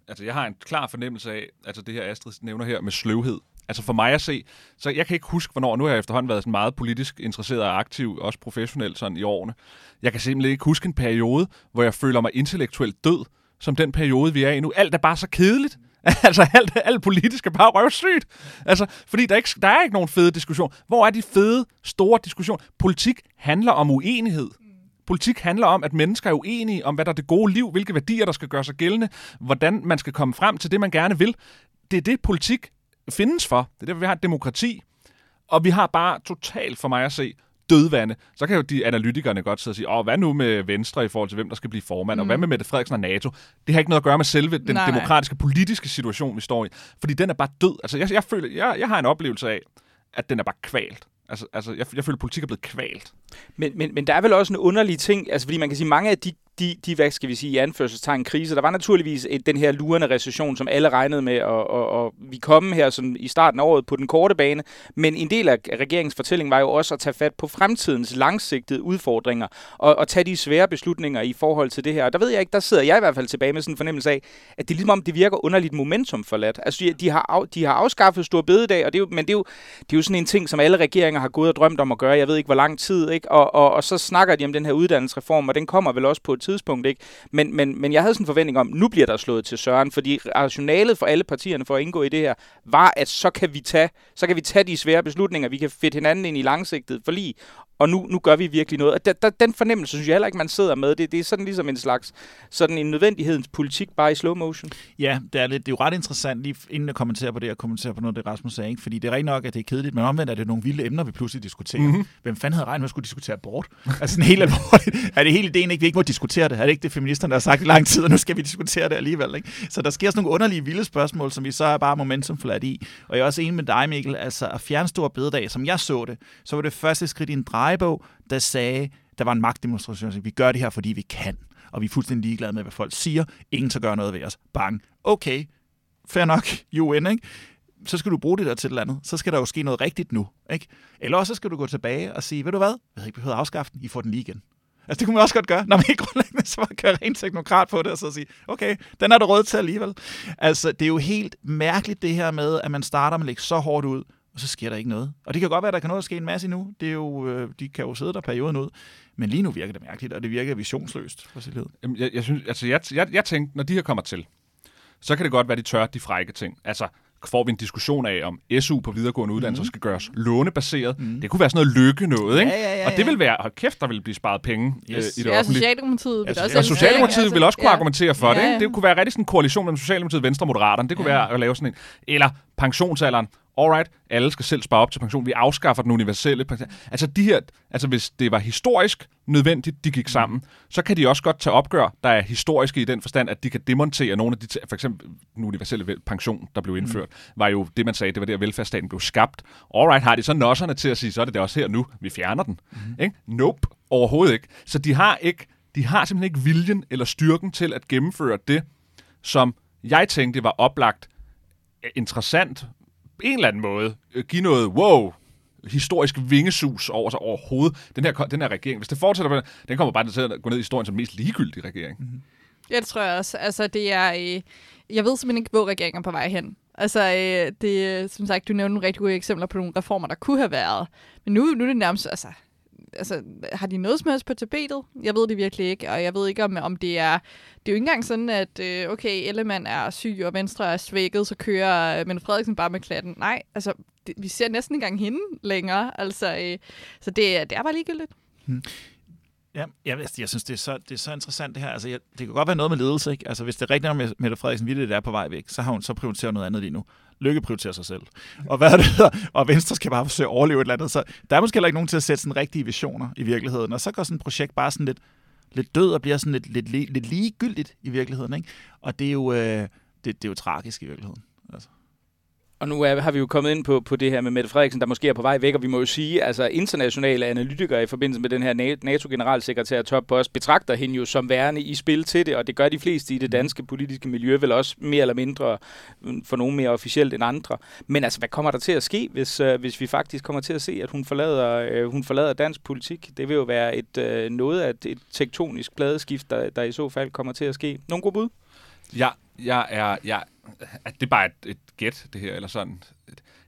Altså, jeg har en klar fornemmelse af, altså det her Astrid nævner her med sløvhed. Altså for mig at se, så jeg kan ikke huske, hvornår, nu har jeg efterhånden været sådan meget politisk interesseret og aktiv, også professionelt sådan i årene. Jeg kan simpelthen ikke huske en periode, hvor jeg føler mig intellektuelt død, som den periode, vi er i nu. Alt er bare så kedeligt. altså, alt, alt politisk er bare røvsygt. Altså, fordi der, ikke, der er ikke nogen fede diskussion. Hvor er de fede, store diskussioner? Politik handler om uenighed. Politik handler om, at mennesker er uenige om, hvad der er det gode liv, hvilke værdier, der skal gøre sig gældende, hvordan man skal komme frem til det, man gerne vil. Det er det, politik findes for. Det er det, vi har et demokrati. Og vi har bare totalt, for mig at se, dødvande, så kan jo de analytikerne godt sidde og sige, åh, hvad nu med Venstre i forhold til, hvem der skal blive formand, mm. og hvad med Mette Frederiksen og NATO? Det har ikke noget at gøre med selve den nej, demokratiske politiske situation, vi står i, fordi den er bare død. Altså, jeg, jeg, føler, jeg, jeg har en oplevelse af, at den er bare kvalt. Altså, altså jeg, jeg føler, at politik er blevet kvalt. Men, men, men der er vel også en underlig ting, altså fordi man kan sige, mange af de de, de, hvad skal vi sige, i anførselstegn krise. Der var naturligvis et, den her lurende recession, som alle regnede med, og, og, og vi kom her sådan i starten af året på den korte bane. Men en del af regeringens fortælling var jo også at tage fat på fremtidens langsigtede udfordringer, og, og tage de svære beslutninger i forhold til det her. Og der ved jeg ikke, der sidder jeg i hvert fald tilbage med sådan en fornemmelse af, at det er ligesom om, det virker underligt momentum forladt. Altså, de, de, har, af, de har afskaffet stor bededag, og det er jo, men det er, jo, det er jo sådan en ting, som alle regeringer har gået og drømt om at gøre. Jeg ved ikke, hvor lang tid, ikke? Og, og, og så snakker de om den her uddannelsesreform, og den kommer vel også på et tidspunkt, ikke? Men, men, men jeg havde sådan en forventning om, nu bliver der slået til Søren, fordi rationalet for alle partierne for at indgå i det her, var, at så kan vi tage, så kan vi tage de svære beslutninger, vi kan fedt hinanden ind i langsigtet forlig, og nu, nu gør vi virkelig noget. Og da, da, den fornemmelse synes jeg heller ikke, man sidder med. Det, det er sådan ligesom en slags sådan en nødvendighedens politik, bare i slow motion. Ja, det er, lidt, det er jo ret interessant, lige inden jeg kommenterer på det, og kommenterer på noget, det Rasmus sagde, ikke? fordi det er rigtig nok, at det er kedeligt, men omvendt er det nogle vilde emner, vi pludselig diskuterer. Mm-hmm. Hvem fanden havde regnet med at skulle diskutere abort? altså sådan helt alvorligt. Er det hele ideen ikke, vi ikke må diskutere det? Er det ikke det, feministerne har sagt i lang tid, og nu skal vi diskutere det alligevel? Ikke? Så der sker sådan nogle underlige, vilde spørgsmål, som vi så er bare momentum flat i. Og jeg er også enig med dig, Mikkel, altså at fjerne store bededag, som jeg så det, så var det første skridt i en drejebog, der sagde, der var en magtdemonstration, vi gør det her, fordi vi kan. Og vi er fuldstændig ligeglade med, hvad folk siger. Ingen skal gøre noget ved os. Bang. Okay, fair nok, UN, ikke? så skal du bruge det der til et eller andet. Så skal der jo ske noget rigtigt nu. Ikke? Eller også skal du gå tilbage og sige, ved du hvad, jeg havde ikke behøvet afskaffe den, I får den lige igen. Altså det kunne man også godt gøre, når man ikke grundlæggende så bare køre rent teknokrat på det, og så sige, okay, den er der råd til alligevel. Altså det er jo helt mærkeligt det her med, at man starter med at lægge så hårdt ud, og så sker der ikke noget. Og det kan godt være, at der kan noget ske en masse nu. Det er jo, øh, de kan jo sidde der perioden ud. Men lige nu virker det mærkeligt, og det virker visionsløst for sit liv. Jamen, jeg, jeg, synes, altså jeg, jeg, jeg tænkte, når de her kommer til, så kan det godt være, de tør de frække ting. Altså, får vi en diskussion af, om SU på videregående uddannelser mm. skal gøres lånebaseret. Mm. Det kunne være sådan noget lykke noget, ikke? Ja, ja, ja, og det vil være, hold kæft, der vil blive sparet penge Yes. øh, i det Ja, offentlige. Socialdemokratiet vil Ja, også Og Socialdemokratiet altså, vil også kunne ja. argumentere for det. Ja, Ikke? Det kunne være rigtig sådan en koalition mellem Socialdemokratiet, Venstre og Moderaterne. Det kunne være at lave sådan en... Eller pensionsalderen. Alright, alle skal selv spare op til pension. Vi afskaffer den universelle pension. Altså de her, altså hvis det var historisk nødvendigt, de gik sammen, så kan de også godt tage opgør, der er historiske i den forstand, at de kan demontere nogle af de, for eksempel den universelle pension, der blev indført, var jo det, man sagde, det var der, velfærdsstaten blev skabt. Alright, har de så nosserne til at sige, så er det det også her nu, vi fjerner den. Ikke? Nope, overhovedet ikke. Så de har ikke, de har simpelthen ikke viljen eller styrken til at gennemføre det, som jeg tænkte var oplagt øh, interessant en eller anden måde. Øh, give noget, wow, historisk vingesus over sig overhovedet. Den her, den her regering, hvis det fortsætter den, kommer bare til at gå ned i historien som den mest ligegyldige regering. Mm-hmm. Ja, det tror jeg også. Altså, det er... Øh, jeg ved simpelthen ikke, hvor regeringen er på vej hen. Altså, øh, det, øh, som sagt, du nævnte nogle rigtig gode eksempler på nogle reformer, der kunne have været. Men nu, nu er det nærmest, altså, altså, har de noget som helst på tapetet? Jeg ved det virkelig ikke, og jeg ved ikke, om, om det er... Det er jo ikke engang sådan, at øh, okay, Ellemann er syg, og Venstre er svækket, så kører øh, Mette Frederiksen bare med klatten. Nej, altså, det, vi ser næsten ikke engang hende længere. Altså, øh, så det, er- det er bare ligegyldigt. Ja, jeg, jeg synes, det er, så, det er så interessant det her. Altså, jeg, det kan godt være noget med ledelse, ikke? Altså, hvis det er rigtigt, med Mette Frederiksen virkelig er på vej væk, så har hun så prioriteret noget andet lige nu. Lykke prioriterer sig selv. Og hvad er det hedder? Og Venstre skal bare forsøge at overleve et eller andet. Så der er måske heller ikke nogen til at sætte sådan rigtige visioner i virkeligheden. Og så går sådan et projekt bare sådan lidt, lidt død og bliver sådan lidt, lidt, lidt, lidt ligegyldigt i virkeligheden. Ikke? Og det er jo, øh, det, det er jo tragisk i virkeligheden. Og nu er, har vi jo kommet ind på, på det her med Mette Frederiksen, der måske er på vej væk, og vi må jo sige, altså internationale analytikere i forbindelse med den her Na- NATO-generalsekretær toppost betragter hende jo som værende i spil til det, og det gør de fleste i det danske politiske miljø vel også mere eller mindre, mm, for nogen mere officielt end andre. Men altså, hvad kommer der til at ske, hvis, øh, hvis vi faktisk kommer til at se, at hun forlader, øh, hun forlader dansk politik? Det vil jo være et øh, noget af et, et tektonisk pladeskift, der, der i så fald kommer til at ske. Nogle gode bud? Jeg, jeg er... Jeg, at det er bare et, et gæt, det her, eller sådan.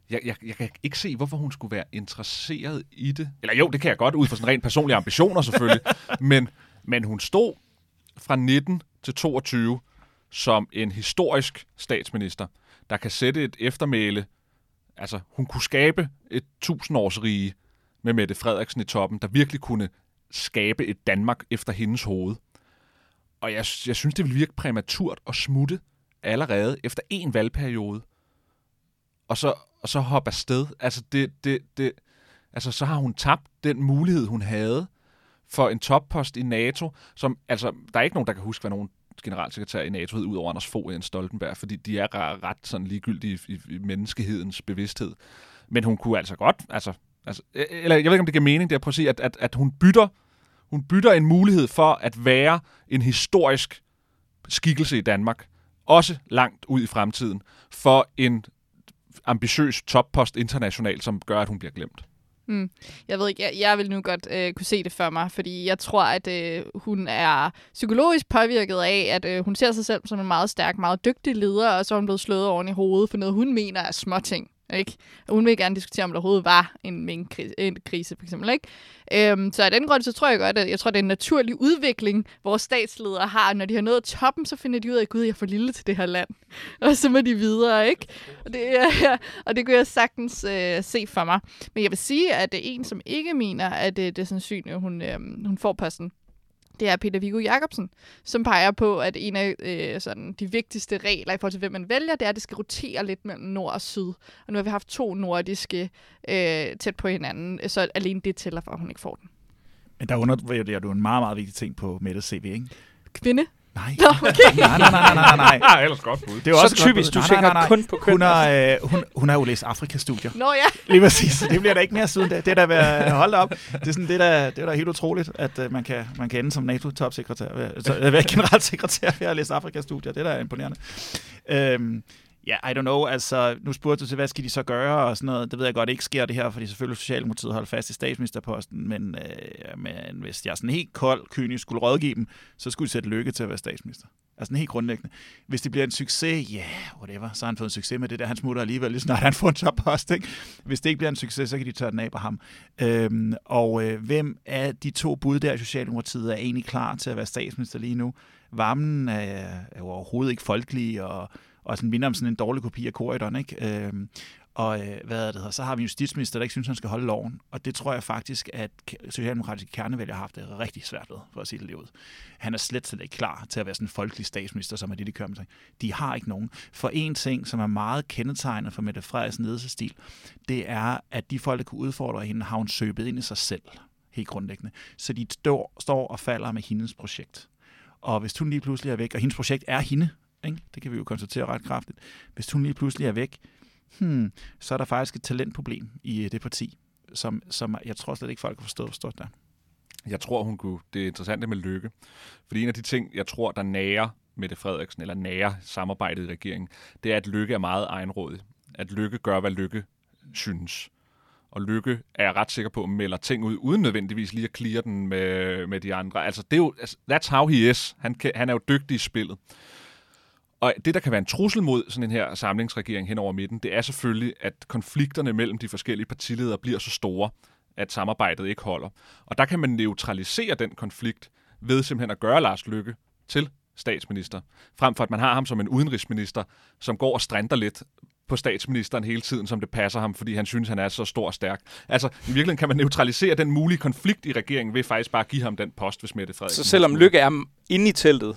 Jeg, jeg, jeg kan ikke se, hvorfor hun skulle være interesseret i det. Eller jo, det kan jeg godt, ud fra sådan rent personlige ambitioner selvfølgelig. men, men hun stod fra 19 til 22 som en historisk statsminister, der kan sætte et eftermæle. Altså, hun kunne skabe et tusindårsrige med Mette Frederiksen i toppen, der virkelig kunne skabe et Danmark efter hendes hoved. Og jeg, jeg synes, det vil virke præmaturt at smutte allerede efter en valgperiode, og så, og så hoppe afsted. Altså, det, det, det, altså, så har hun tabt den mulighed, hun havde for en toppost i NATO, som, altså, der er ikke nogen, der kan huske, hvad nogen generalsekretær i NATO hed, udover Anders Fogh og Jens Stoltenberg, fordi de er ret, ret sådan ligegyldige i, i menneskehedens bevidsthed. Men hun kunne altså godt, altså, altså, e-, eller jeg ved ikke, om det giver mening, det er at prøve at sige, at, at, at hun bytter Hun bytter en mulighed for at være en historisk skikkelse i Danmark, også langt ud i fremtiden, for en ambitiøs toppost internationalt, som gør, at hun bliver glemt. Mm. Jeg ved ikke, jeg, jeg vil nu godt øh, kunne se det for mig, fordi jeg tror, at øh, hun er psykologisk påvirket af, at øh, hun ser sig selv som en meget stærk, meget dygtig leder, og så er hun blevet slået oven i hovedet for noget, hun mener er småting. Ikke? Hun vil gerne diskutere, om der overhovedet var en minkrise, for eksempel. Ikke? Øhm, så af den grund, så tror jeg godt, at jeg tror, det er en naturlig udvikling, vores statsledere har. Når de har nået toppen, så finder de ud af, at gud, jeg er for lille til det her land. Og så må de videre, ikke? Og det, ja, og det kunne jeg sagtens øh, se for mig. Men jeg vil sige, at det er en, som ikke mener, at det, det er sandsynligt, at hun, øh, hun får posten det er Peter Viggo Jacobsen, som peger på, at en af øh, sådan, de vigtigste regler i forhold til, hvem man vælger, det er, at det skal rotere lidt mellem nord og syd. Og nu har vi haft to nordiske øh, tæt på hinanden, så alene det tæller for, at hun ikke får den. Men der undervurderer du en meget, meget vigtig ting på Mette CV, ikke? Kvinde? Nej. Nå, okay. nej, nej, nej, nej, nej, nej. Ja, ellers godt bud. Det er jo Så typisk, du nej, tænker nej, nej, nej. kun på køn. Hun har, øh, hun, hun har jo læst Afrikastudier. Nå ja. Lige præcis. Det bliver da ikke mere siden da. Det er da ved holde op. Det er, sådan, det, er da, det er da helt utroligt, at uh, man, kan, man kan ende som NATO-topsekretær. være generalsekretær ved at læse Afrikastudier. Det er da imponerende. Øhm, Ja, I don't know. Altså, nu spurgte du til, hvad skal de så gøre og sådan noget. Det ved jeg godt ikke sker det her, fordi selvfølgelig Socialdemokratiet holder fast i statsministerposten, men, øh, men hvis jeg sådan helt kold, kynisk skulle rådgive dem, så skulle de sætte lykke til at være statsminister. Altså helt grundlæggende. Hvis det bliver en succes, ja, yeah, whatever, så har han fået en succes med det der, han smutter alligevel, lige snart han får en toppost, ikke? Hvis det ikke bliver en succes, så kan de tørre den af på ham. Øhm, og øh, hvem af de to bud der Socialdemokratiet er egentlig klar til at være statsminister lige nu? Varmen er, er jo overhovedet ikke folkelig, og og sådan minder om sådan en dårlig kopi af Corridon, ikke? Øh, og øh, hvad er det hedder, så har vi en justitsminister, der ikke synes, han skal holde loven. Og det tror jeg faktisk, at socialdemokratiske kernevælger har haft det rigtig svært ved, for at sige det lige ud. Han er slet, slet ikke klar til at være sådan en folkelig statsminister, som er det, de kører med sig. De har ikke nogen. For en ting, som er meget kendetegnet for Mette Frederiksen ledelsesstil, det er, at de folk, der kunne udfordre hende, har hun søbet ind i sig selv, helt grundlæggende. Så de står, står og falder med hendes projekt. Og hvis hun lige pludselig er væk, og hendes projekt er hende, ikke? det kan vi jo konstatere ret kraftigt, hvis hun lige pludselig er væk, hmm, så er der faktisk et talentproblem i øh, det parti, som, som jeg tror slet ikke folk har forstået, forstået der. Jeg tror, hun kunne... Det er interessant med lykke. Fordi en af de ting, jeg tror, der nærer Mette Frederiksen, eller nærer samarbejdet i regeringen, det er, at lykke er meget egenrådig. At lykke gør, hvad lykke synes. Og Lykke er jeg ret sikker på, melder ting ud, uden nødvendigvis lige at clear den med, med de andre. Altså, det er jo, altså, that's how he is. Han, kan, han er jo dygtig i spillet. Og det, der kan være en trussel mod sådan en her samlingsregering hen over midten, det er selvfølgelig, at konflikterne mellem de forskellige partiledere bliver så store, at samarbejdet ikke holder. Og der kan man neutralisere den konflikt ved simpelthen at gøre Lars Lykke til statsminister, frem for at man har ham som en udenrigsminister, som går og strander lidt på statsministeren hele tiden, som det passer ham, fordi han synes, han er så stor og stærk. Altså, i virkeligheden kan man neutralisere den mulige konflikt i regeringen ved faktisk bare at give ham den post, hvis Mette Frederiksen... Så selvom Lykke er inde i teltet,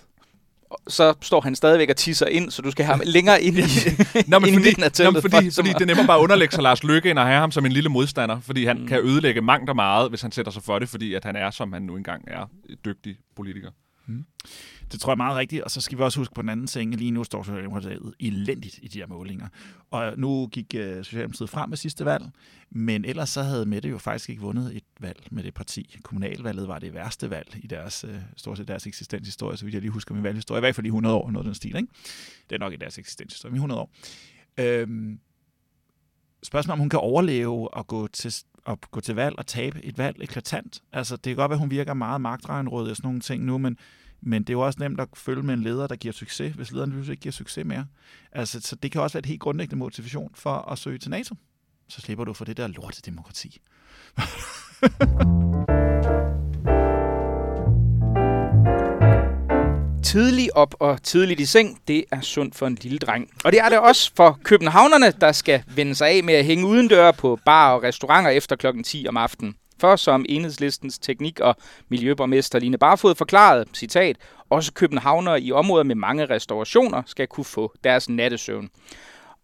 så står han stadigvæk og tisser ind, så du skal have ham længere ind i, Nå, men fordi, af nå, teltet. for fordi, ligesom fordi det er nemmere bare at underlægge sig Lars Lykke, end at have ham som en lille modstander, fordi han mm. kan ødelægge mangt og meget, hvis han sætter sig for det, fordi at han er, som han nu engang er, dygtig politiker. Mm. Det tror jeg er meget rigtigt, og så skal vi også huske på den anden ting, lige nu står Socialdemokratiet elendigt i de her målinger. Og nu gik øh, Socialdemokratiet frem med sidste valg, men ellers så havde Mette jo faktisk ikke vundet et valg med det parti. Kommunalvalget var det værste valg i deres, øh, stort set deres eksistenshistorie, så vidt jeg lige husker min valghistorie. I hvert fald i 100 år, noget af den stil, ikke? Det er nok i deres eksistenshistorie, i 100 år. Øhm, spørgsmålet om hun kan overleve og gå til, at gå til valg og tabe et valg eklatant. Altså, det kan godt være, at hun virker meget magtregenrådig og sådan nogle ting nu, men men det er jo også nemt at følge med en leder, der giver succes, hvis lederen pludselig ikke giver succes mere. Altså, så det kan også være et helt grundlæggende motivation for at søge til NATO. Så slipper du for det der lorte demokrati. tidligt op og tidligt i seng, det er sundt for en lille dreng. Og det er det også for københavnerne, der skal vende sig af med at hænge udendør på bar og restauranter efter klokken 10 om aftenen. For som enhedslistens teknik- og miljøborgmester Line Barfod forklarede, citat, også københavnere i områder med mange restaurationer skal kunne få deres nattesøvn.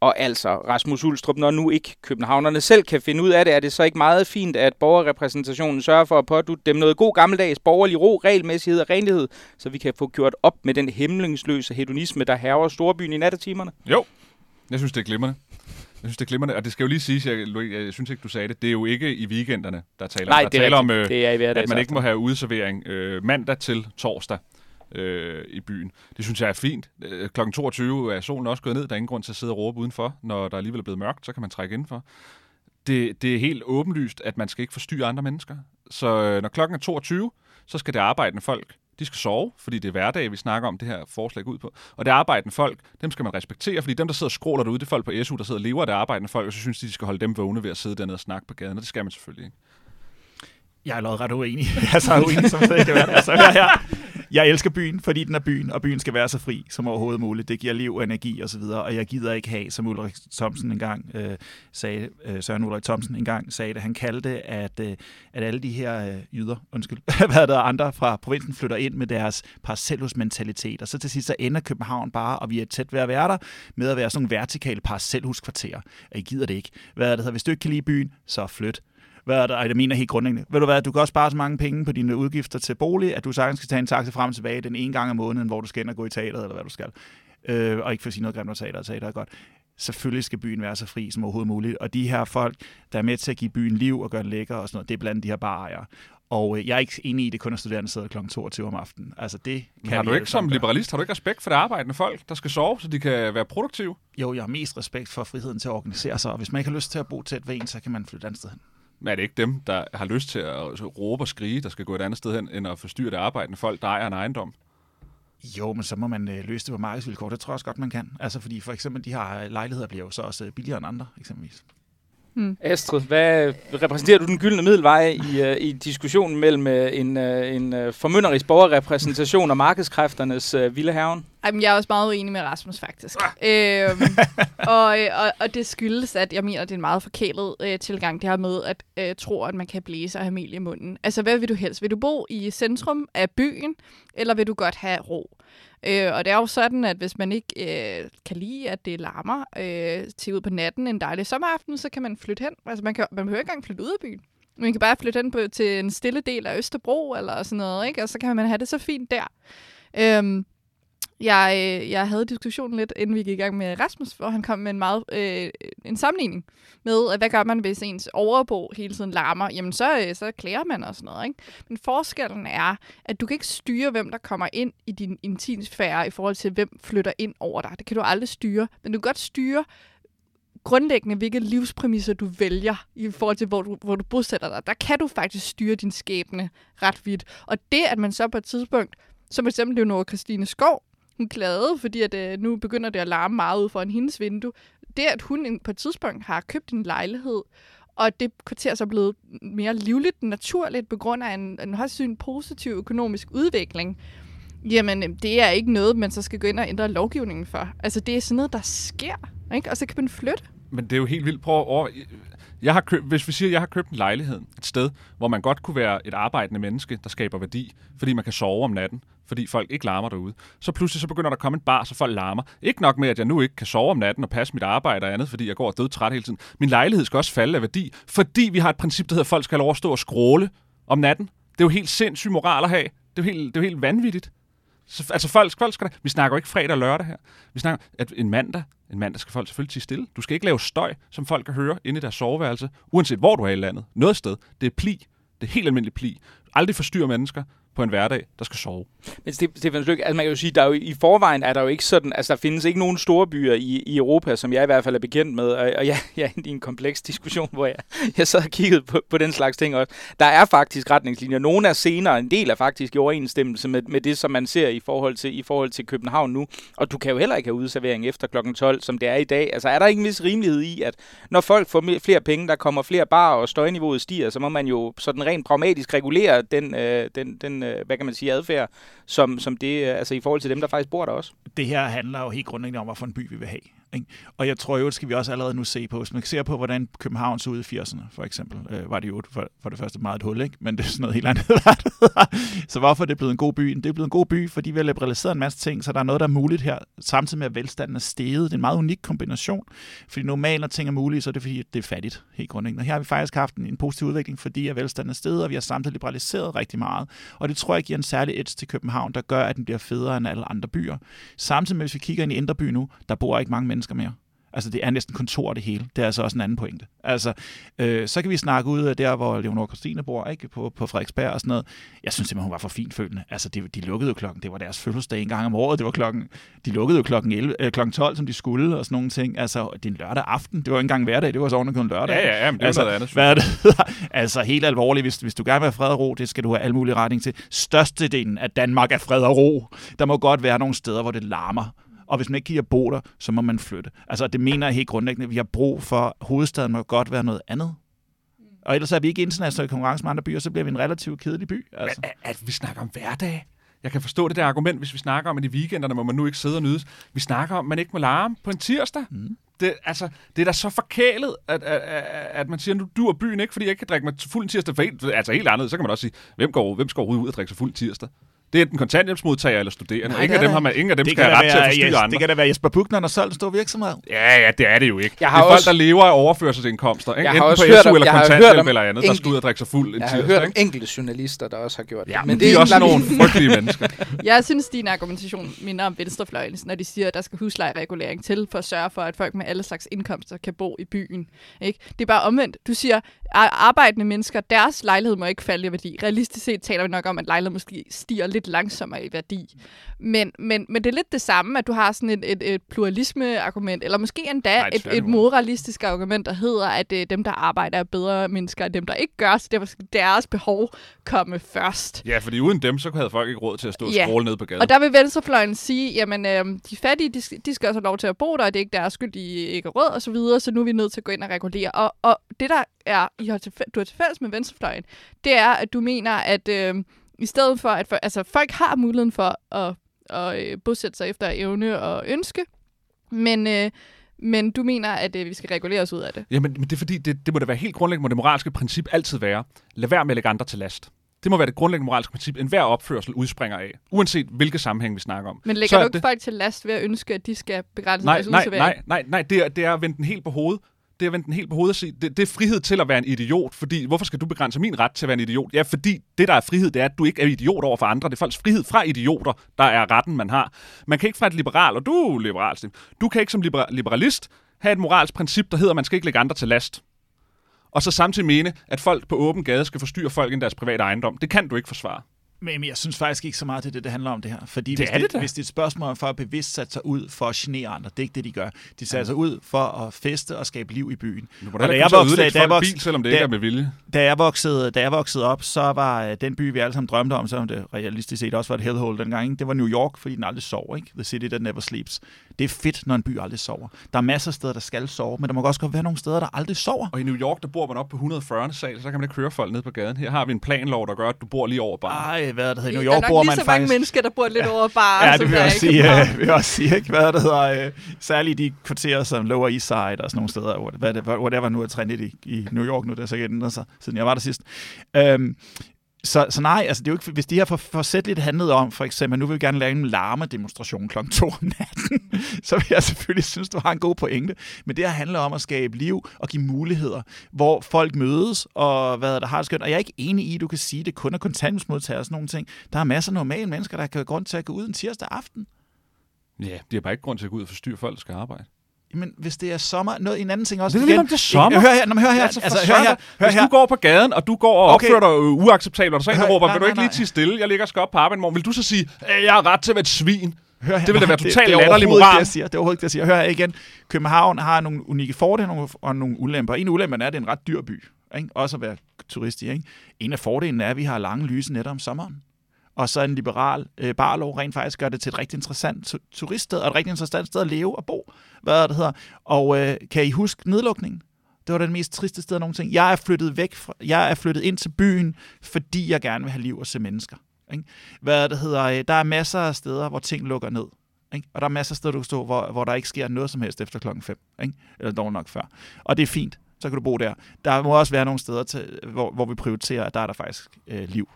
Og altså, Rasmus Ulstrup, når nu ikke københavnerne selv kan finde ud af det, er det så ikke meget fint, at borgerrepræsentationen sørger for at pådutte dem noget god gammeldags borgerlig ro, regelmæssighed og renlighed, så vi kan få gjort op med den hemmelingsløse hedonisme, der herrer storbyen i nattetimerne? Jo, jeg synes, det er glimrende. synes, det er glimrende, og det skal jo lige siges, jeg, jeg synes ikke, du sagde det, det er jo ikke i weekenderne, der taler Nej, der det er, taler om, øh, det er i at man ikke må have udeservering øh, mandag til torsdag øh, i byen. Det synes jeg er fint. Øh, klokken 22 er solen også gået ned. Der er ingen grund til at sidde og råbe udenfor. Når der alligevel er blevet mørkt, så kan man trække indenfor. Det, det er helt åbenlyst, at man skal ikke forstyrre andre mennesker. Så øh, når klokken er 22, så skal det arbejdende folk, de skal sove, fordi det er hverdag, vi snakker om det her forslag ud på. Og det arbejdende folk, dem skal man respektere, fordi dem, der sidder og skråler derude, det er folk på SU, der sidder og lever af det arbejdende folk, og så synes de, de skal holde dem vågne ved at sidde dernede og snakke på gaden, og det skal man selvfølgelig ikke. Jeg er lodret uenig. Jeg er så uenig, som det kan være. Altså, jeg, jeg, jeg elsker byen, fordi den er byen, og byen skal være så fri som overhovedet muligt. Det giver liv, energi osv., og, og jeg gider ikke have, som Ulrik Thomsen engang øh, sagde, øh, Søren Ulrik Thomsen engang sagde det, han kaldte, at, øh, at alle de her øh, yder, undskyld, hvad der andre fra provinsen flytter ind med deres parcelhusmentalitet, og så til sidst så ender København bare, og vi er tæt ved at være der, med at være sådan nogle vertikale parcelhuskvarterer. Og I gider det ikke. Hvad er det, så hvis du ikke kan lide byen, så flyt hvad er der, det mener helt grundlæggende. Ved du hvad, du kan også spare så mange penge på dine udgifter til bolig, at du sagtens skal tage en taxa frem og tilbage den ene gang om måneden, hvor du skal ind og gå i teateret, eller hvad du skal. Øh, og ikke for at sige noget grimt om teater, teater er godt. Selvfølgelig skal byen være så fri som overhovedet muligt. Og de her folk, der er med til at give byen liv og gøre den lækker og sådan noget, det er blandt de her barejere. Og øh, jeg er ikke enig i, at det kun er studerende, der sidder kl. 22 om aftenen. Altså det kan har du ikke som liberalist, har du ikke respekt for det arbejdende folk, der skal sove, så de kan være produktive? Jo, jeg har mest respekt for friheden til at organisere sig, og hvis man ikke har lyst til at bo tæt ved en, så kan man flytte et andet sted hen. Men er det ikke dem, der har lyst til at råbe og skrige, der skal gå et andet sted hen, end at forstyrre det arbejdende folk, der ejer en ejendom? Jo, men så må man øh, løse det på markedsvilkår. Det tror jeg også godt, man kan. Altså, fordi for eksempel de her øh, lejligheder bliver jo så også øh, billigere end andre, eksempelvis. Astrid, hvad repræsenterer du den gyldne middelvej i, uh, i diskussionen mellem uh, en, uh, en uh, formynderisk borgerrepræsentation og markedskræfternes uh, vilde haven? Ej, men jeg er også meget uenig med Rasmus, faktisk. øhm, og, og, og det skyldes, at jeg mener, at det er en meget forkælet øh, tilgang, det her med at øh, tro, at man kan blæse og have mel i munden. Altså, hvad vil du helst? Vil du bo i centrum af byen, eller vil du godt have ro? Øh, og det er jo sådan, at hvis man ikke øh, kan lide, at det larmer øh, til ud på natten en dejlig sommeraften, så kan man flytte hen. Altså, man, kan, man behøver ikke engang flytte ud af byen. Man kan bare flytte hen på, til en stille del af Østerbro, eller sådan noget, ikke? Og så kan man have det så fint der. Øhm, jeg, øh, jeg havde diskussionen lidt, inden vi gik i gang med Rasmus, hvor han kom med en meget øh, en sammenligning med, at hvad gør man, hvis ens overbo hele tiden larmer? Jamen, så, øh, så klæder man og sådan noget, ikke? Men forskellen er, at du kan ikke styre, hvem der kommer ind i din intimsfære i forhold til, hvem flytter ind over dig. Det kan du aldrig styre. Men du kan godt styre grundlæggende, hvilke livspræmisser du vælger i forhold til, hvor du, hvor du bosætter dig. Der kan du faktisk styre din skæbne ret vidt. Og det, at man så på et tidspunkt, som eksempel Leonora Christine Skov, hun fordi at, øh, nu begynder det at larme meget ud foran hendes vindue. Det, at hun på et tidspunkt har købt en lejlighed, og det kvarter så blevet mere livligt, naturligt, på grund af en, en højst syn positiv økonomisk udvikling, jamen øh, det er ikke noget, man så skal gå ind og ændre lovgivningen for. Altså det er sådan noget, der sker, ikke? og så kan man flytte. Men det er jo helt vildt. Prøv at over... Jeg har køb, hvis vi siger, at jeg har købt en lejlighed et sted, hvor man godt kunne være et arbejdende menneske, der skaber værdi, fordi man kan sove om natten, fordi folk ikke larmer derude. Så pludselig så begynder der at komme en bar, så folk larmer. Ikke nok med, at jeg nu ikke kan sove om natten og passe mit arbejde og andet, fordi jeg går død træt hele tiden. Min lejlighed skal også falde af værdi, fordi vi har et princip, der hedder, at folk skal have lov at stå og skråle om natten. Det er jo helt sindssygt moral at have. Det er jo helt, det er jo helt vanvittigt. Så, altså folk, folk skal da, vi snakker jo ikke fredag og lørdag her. Vi snakker, at en mandag, en mandag skal folk selvfølgelig til stille. Du skal ikke lave støj, som folk kan høre inde i deres soveværelse, uanset hvor du er i landet. Noget sted. Det er pli. Det er helt almindelig pli. Aldrig forstyrre mennesker på en hverdag, der skal sove. Men Stefan Lykke, altså man kan jo sige, der er jo, i forvejen er der jo ikke sådan, altså der findes ikke nogen store byer i, i Europa, som jeg i hvert fald er bekendt med, og, og jeg, jeg er i en kompleks diskussion, hvor jeg, jeg sad og kiggede på, på den slags ting også. Der er faktisk retningslinjer. Nogle er senere, en del er faktisk i overensstemmelse med, med det, som man ser i forhold, til, i forhold til København nu. Og du kan jo heller ikke have udservering efter kl. 12, som det er i dag. Altså er der ikke en vis rimelighed i, at når folk får flere penge, der kommer flere bar og støjniveauet stiger, så må man jo sådan rent pragmatisk regulere den, øh, den, den øh, øh, hvad kan man sige, adfærd, som, som det, øh, altså i forhold til dem, der faktisk bor der også. det her handler jo helt grundlæggende om, hvad for en by vi vil have. Ikke? Og jeg tror jo, det skal vi også allerede nu se på. Hvis man ser på, hvordan København så ud i 80'erne, for eksempel, øh, var det jo for, for det første meget et hul, ikke? men det er sådan noget helt andet. så hvorfor er det blevet en god by? Det er blevet en god by, fordi vi har liberaliseret en masse ting, så der er noget, der er muligt her, samtidig med, at velstanden er steget. Det er en meget unik kombination, fordi normalt, når ting er mulige, så er det fordi, det er fattigt, helt grundlæggende. Og her har vi faktisk haft en, en positiv udvikling, fordi at velstanden er steget, og vi har samtidig liberaliseret rigtig meget. Og det tror jeg giver en særlig edge til København, der gør, at den bliver federe end alle andre byer. Samtidig med, hvis vi kigger ind i Indre By nu, der bor ikke mange mennesker mere. Altså, det er næsten kontor det hele. Det er altså også en anden pointe. Altså, øh, så kan vi snakke ud af der, hvor Leonor Christine bor, ikke? På, på Frederiksberg og sådan noget. Jeg synes simpelthen, hun var for finfølgende. Altså, det, de lukkede jo klokken, det var deres fødselsdag en gang om året. Det var klokken, de lukkede jo klokken, 11, øh, klokken 12, som de skulle, og sådan nogle ting. Altså, det er en lørdag aften. Det var ikke engang hverdag, det var så en lørdag. Ja, ja, ja, men det altså, noget andet. Hvad er det? altså, helt alvorligt, hvis, hvis du gerne vil have fred og ro, det skal du have alle mulige retning til. Størstedelen af Danmark er fred og ro. Der må godt være nogle steder, hvor det larmer og hvis man ikke kan bo der, så må man flytte. Altså, det mener jeg helt grundlæggende. Vi har brug for, hovedstaden må godt være noget andet. Og ellers er vi ikke internationale konkurrence med andre byer, så bliver vi en relativt kedelig by. Altså. At, at vi snakker om hverdag. Jeg kan forstå det der argument, hvis vi snakker om, at i weekenderne må man nu ikke sidde og nydes. Vi snakker om, at man ikke må larme på en tirsdag. Mm. Det, altså, det er da så forkælet, at, at, at, at man siger, nu du er byen ikke, fordi jeg ikke kan drikke mig fuld tirsdag. For altså helt andet, så kan man også sige, hvem går, hvem skal ud og drikke sig fuld tirsdag? Det er enten kontanthjælpsmodtager eller studerende. Nej, ingen, af dem har man, ingen af dem skal have ret til at forstyrre yes, andre. Det kan da være Jesper Buchner, der solgt en stor virksomhed. Ja, ja, det er det jo ikke. Jeg det har er folk, også- der lever af overførselsindkomster. Ikke? Jeg har Enten også på hørt SU om- eller kontanthjælp eller andet, der skal ud og drikke sig fuld en Jeg har tirsdag. hørt ikke? enkelte journalister, der også har gjort det. Ja, men, det de er også nogle frygtelige mennesker. Jeg synes, din argumentation minder om venstrefløjen, når de siger, at der skal huslejeregulering til for at sørge for, at folk med alle slags indkomster kan bo i byen. Ikke? Det er bare omvendt. Du siger, at arbejdende mennesker, deres lejlighed må ikke falde i værdi. Realistisk set taler vi nok om, at lejligheden måske stiger lidt langsommere i værdi. Men, men, men det er lidt det samme, at du har sådan et, et, et pluralisme-argument, eller måske endda Nej, et, et moralistisk argument, der hedder, at øh, dem, der arbejder, er bedre mennesker end dem, der ikke gør, så derfor skal deres behov komme først. Ja, fordi uden dem, så havde folk ikke råd til at stå og Ja. skråle ned på gaden. Og der vil venstrefløjen sige, jamen øh, de fattige, de, skal- de skal også have lov til at bo der, og det er ikke deres skyld, de ikke er råd og så videre, så nu er vi nødt til at gå ind og regulere. Og, og det der er, I har til, du har til fælles med venstrefløjen, det er, at du mener, at øh, i stedet for, at for, altså, folk har muligheden for at, at øh, bosætte sig efter evne og ønske, men, øh, men du mener, at øh, vi skal regulere os ud af det. Jamen, men det er fordi, det, det må da være helt grundlæggende, må det moralske princip altid være, lad være med at lægge andre til last. Det må være det grundlæggende moralske princip, en hver opførsel udspringer af, uanset hvilke sammenhæng vi snakker om. Men Så lægger er du ikke det- folk til last ved at ønske, at de skal begrænse Nej, deres nej, udservering? nej, nej, nej, det er, det er at vende den helt på hovedet. Det er vendt den helt på hovedet at sige, det, det er frihed til at være en idiot, fordi hvorfor skal du begrænse min ret til at være en idiot? Ja, fordi det, der er frihed, det er, at du ikke er idiot over for andre. Det er folks frihed fra idioter, der er retten, man har. Man kan ikke fra et liberal, og du er liberal, du kan ikke som libera- liberalist have et moralsk princip, der hedder, at man skal ikke lægge andre til last. Og så samtidig mene, at folk på åben gade skal forstyrre folk i deres private ejendom. Det kan du ikke forsvare. Men jeg synes faktisk ikke så meget, det det, det handler om det her. Fordi Det hvis, er det det, hvis det er et spørgsmål om for at bevidst sætte sig ud for at genere andre, det er ikke det, de gør. De sætter sig ud for at feste og skabe liv i byen. Må Og da jeg voksede- da jeg voksede- bil, selvom det da- ikke er med vilje. Da jeg voksede, da jeg voksede op, så var øh, den by, vi alle sammen drømte om, selvom det realistisk set også var et hellhole dengang, ikke? det var New York, fordi den aldrig sov. Ikke? The city that never sleeps. Det er fedt, når en by aldrig sover. Der er masser af steder, der skal sove, men der må også godt være nogle steder, der aldrig sover. Og i New York, der bor man op på 140. sal, så kan man ikke køre folk ned på gaden. Her har vi en planlov, der gør, at du bor lige over bare. Ej, hvad er det hedder? I New der er York nok bor lige man så mange faktisk... mennesker, der bor lidt over bare. Ja, det vil der jeg også sige, øh, vil jeg også sige ikke? Hvad det hedder, øh, særligt de kvarterer som Lower East Side og sådan nogle steder, hvor- hvad det, whatever nu er trendigt i, i New York nu, det har sikkert ændret sig, siden jeg var der sidst. Øhm, så, så nej, altså det er jo ikke, hvis de her for, forsætteligt handlede om, for eksempel, nu vil vi gerne lave en larmedemonstration kl. 2 om natten, så vil jeg selvfølgelig synes, du har en god pointe. Men det her handler om at skabe liv og give muligheder, hvor folk mødes og hvad der har det skønt. Og jeg er ikke enig i, at du kan sige, at det kun er kontanthjælpsmodtagere og sådan nogle ting. Der er masser af normale mennesker, der kan grund til at gå ud en tirsdag aften. Ja, det er bare ikke grund til at gå ud og forstyrre folk, der skal arbejde. Men hvis det er sommer, noget, en anden ting også. Det er lige om det er sommer. Hør her, nå, men hør her. Altså, Altså, hør her, hør Hvis her. du går på gaden, og du går og Okay. opfører dig uacceptabelt, og så er en, der råber, nej, vil du nej, ikke lige nej. tige stille? Jeg ligger og skal op på arbejde morgen. Vil du så sige, "Øh, jeg har ret til at være et svin? Hør her. Det vil da være totalt er latterlig moral. Det, jeg siger. det er overhovedet ikke det, jeg siger. Hør her igen. København har nogle unikke fordele og nogle ulemper. En af ulemperne er, at det er en ret dyr by. Ikke? Også at være turist i. Ikke? En af fordelene er, at vi har lange lyse nætter om sommeren. Og så en liberal øh, barlov rent faktisk gør det til et rigtig interessant tu- turiststed, og et rigtig interessant sted at leve og bo. Hvad det hedder? Og øh, kan I huske nedlukningen? Det var den mest triste sted af ting. Jeg er flyttet væk fra, jeg er flyttet ind til byen, fordi jeg gerne vil have liv og se mennesker. Ikke? Hvad det hedder, øh, der er masser af steder, hvor ting lukker ned. Ikke? Og der er masser af steder, du kan stå, hvor, hvor der ikke sker noget som helst efter klokken 5. Ikke? Eller dog nok før. Og det er fint. Så kan du bo der. Der må også være nogle steder, til, hvor, hvor vi prioriterer, at der er der faktisk øh, liv.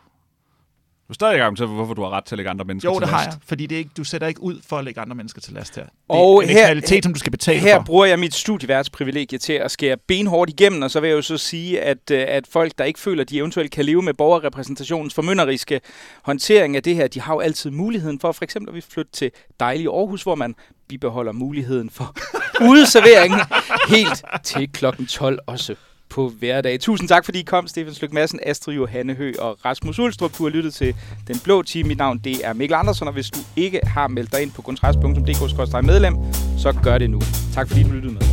Du er stadig gang til, hvorfor du har ret til at lægge andre mennesker Jo, til det har last. jeg. Fordi det er ikke, du sætter ikke ud for at lægge andre mennesker til last her. Det Og er en her- kvalitet, som du skal betale Her for. bruger jeg mit studieværtsprivilegie til at skære benhårdt igennem, og så vil jeg jo så sige, at, øh, at folk, der ikke føler, at de eventuelt kan leve med borgerrepræsentationens formynderiske håndtering af det her, de har jo altid muligheden for for eksempel at vi flytte til dejlige Aarhus, hvor man bibeholder muligheden for udeservering helt til klokken 12 også på hverdag. Tusind tak, fordi I kom, Stefan Slyk Madsen, Astrid Johanne Hø og Rasmus Ulstrup. Du har lyttet til Den Blå Team. Mit navn det er Mikkel Andersen, og hvis du ikke har meldt dig ind på kontrast.dk-medlem, så gør det nu. Tak fordi du lyttede med.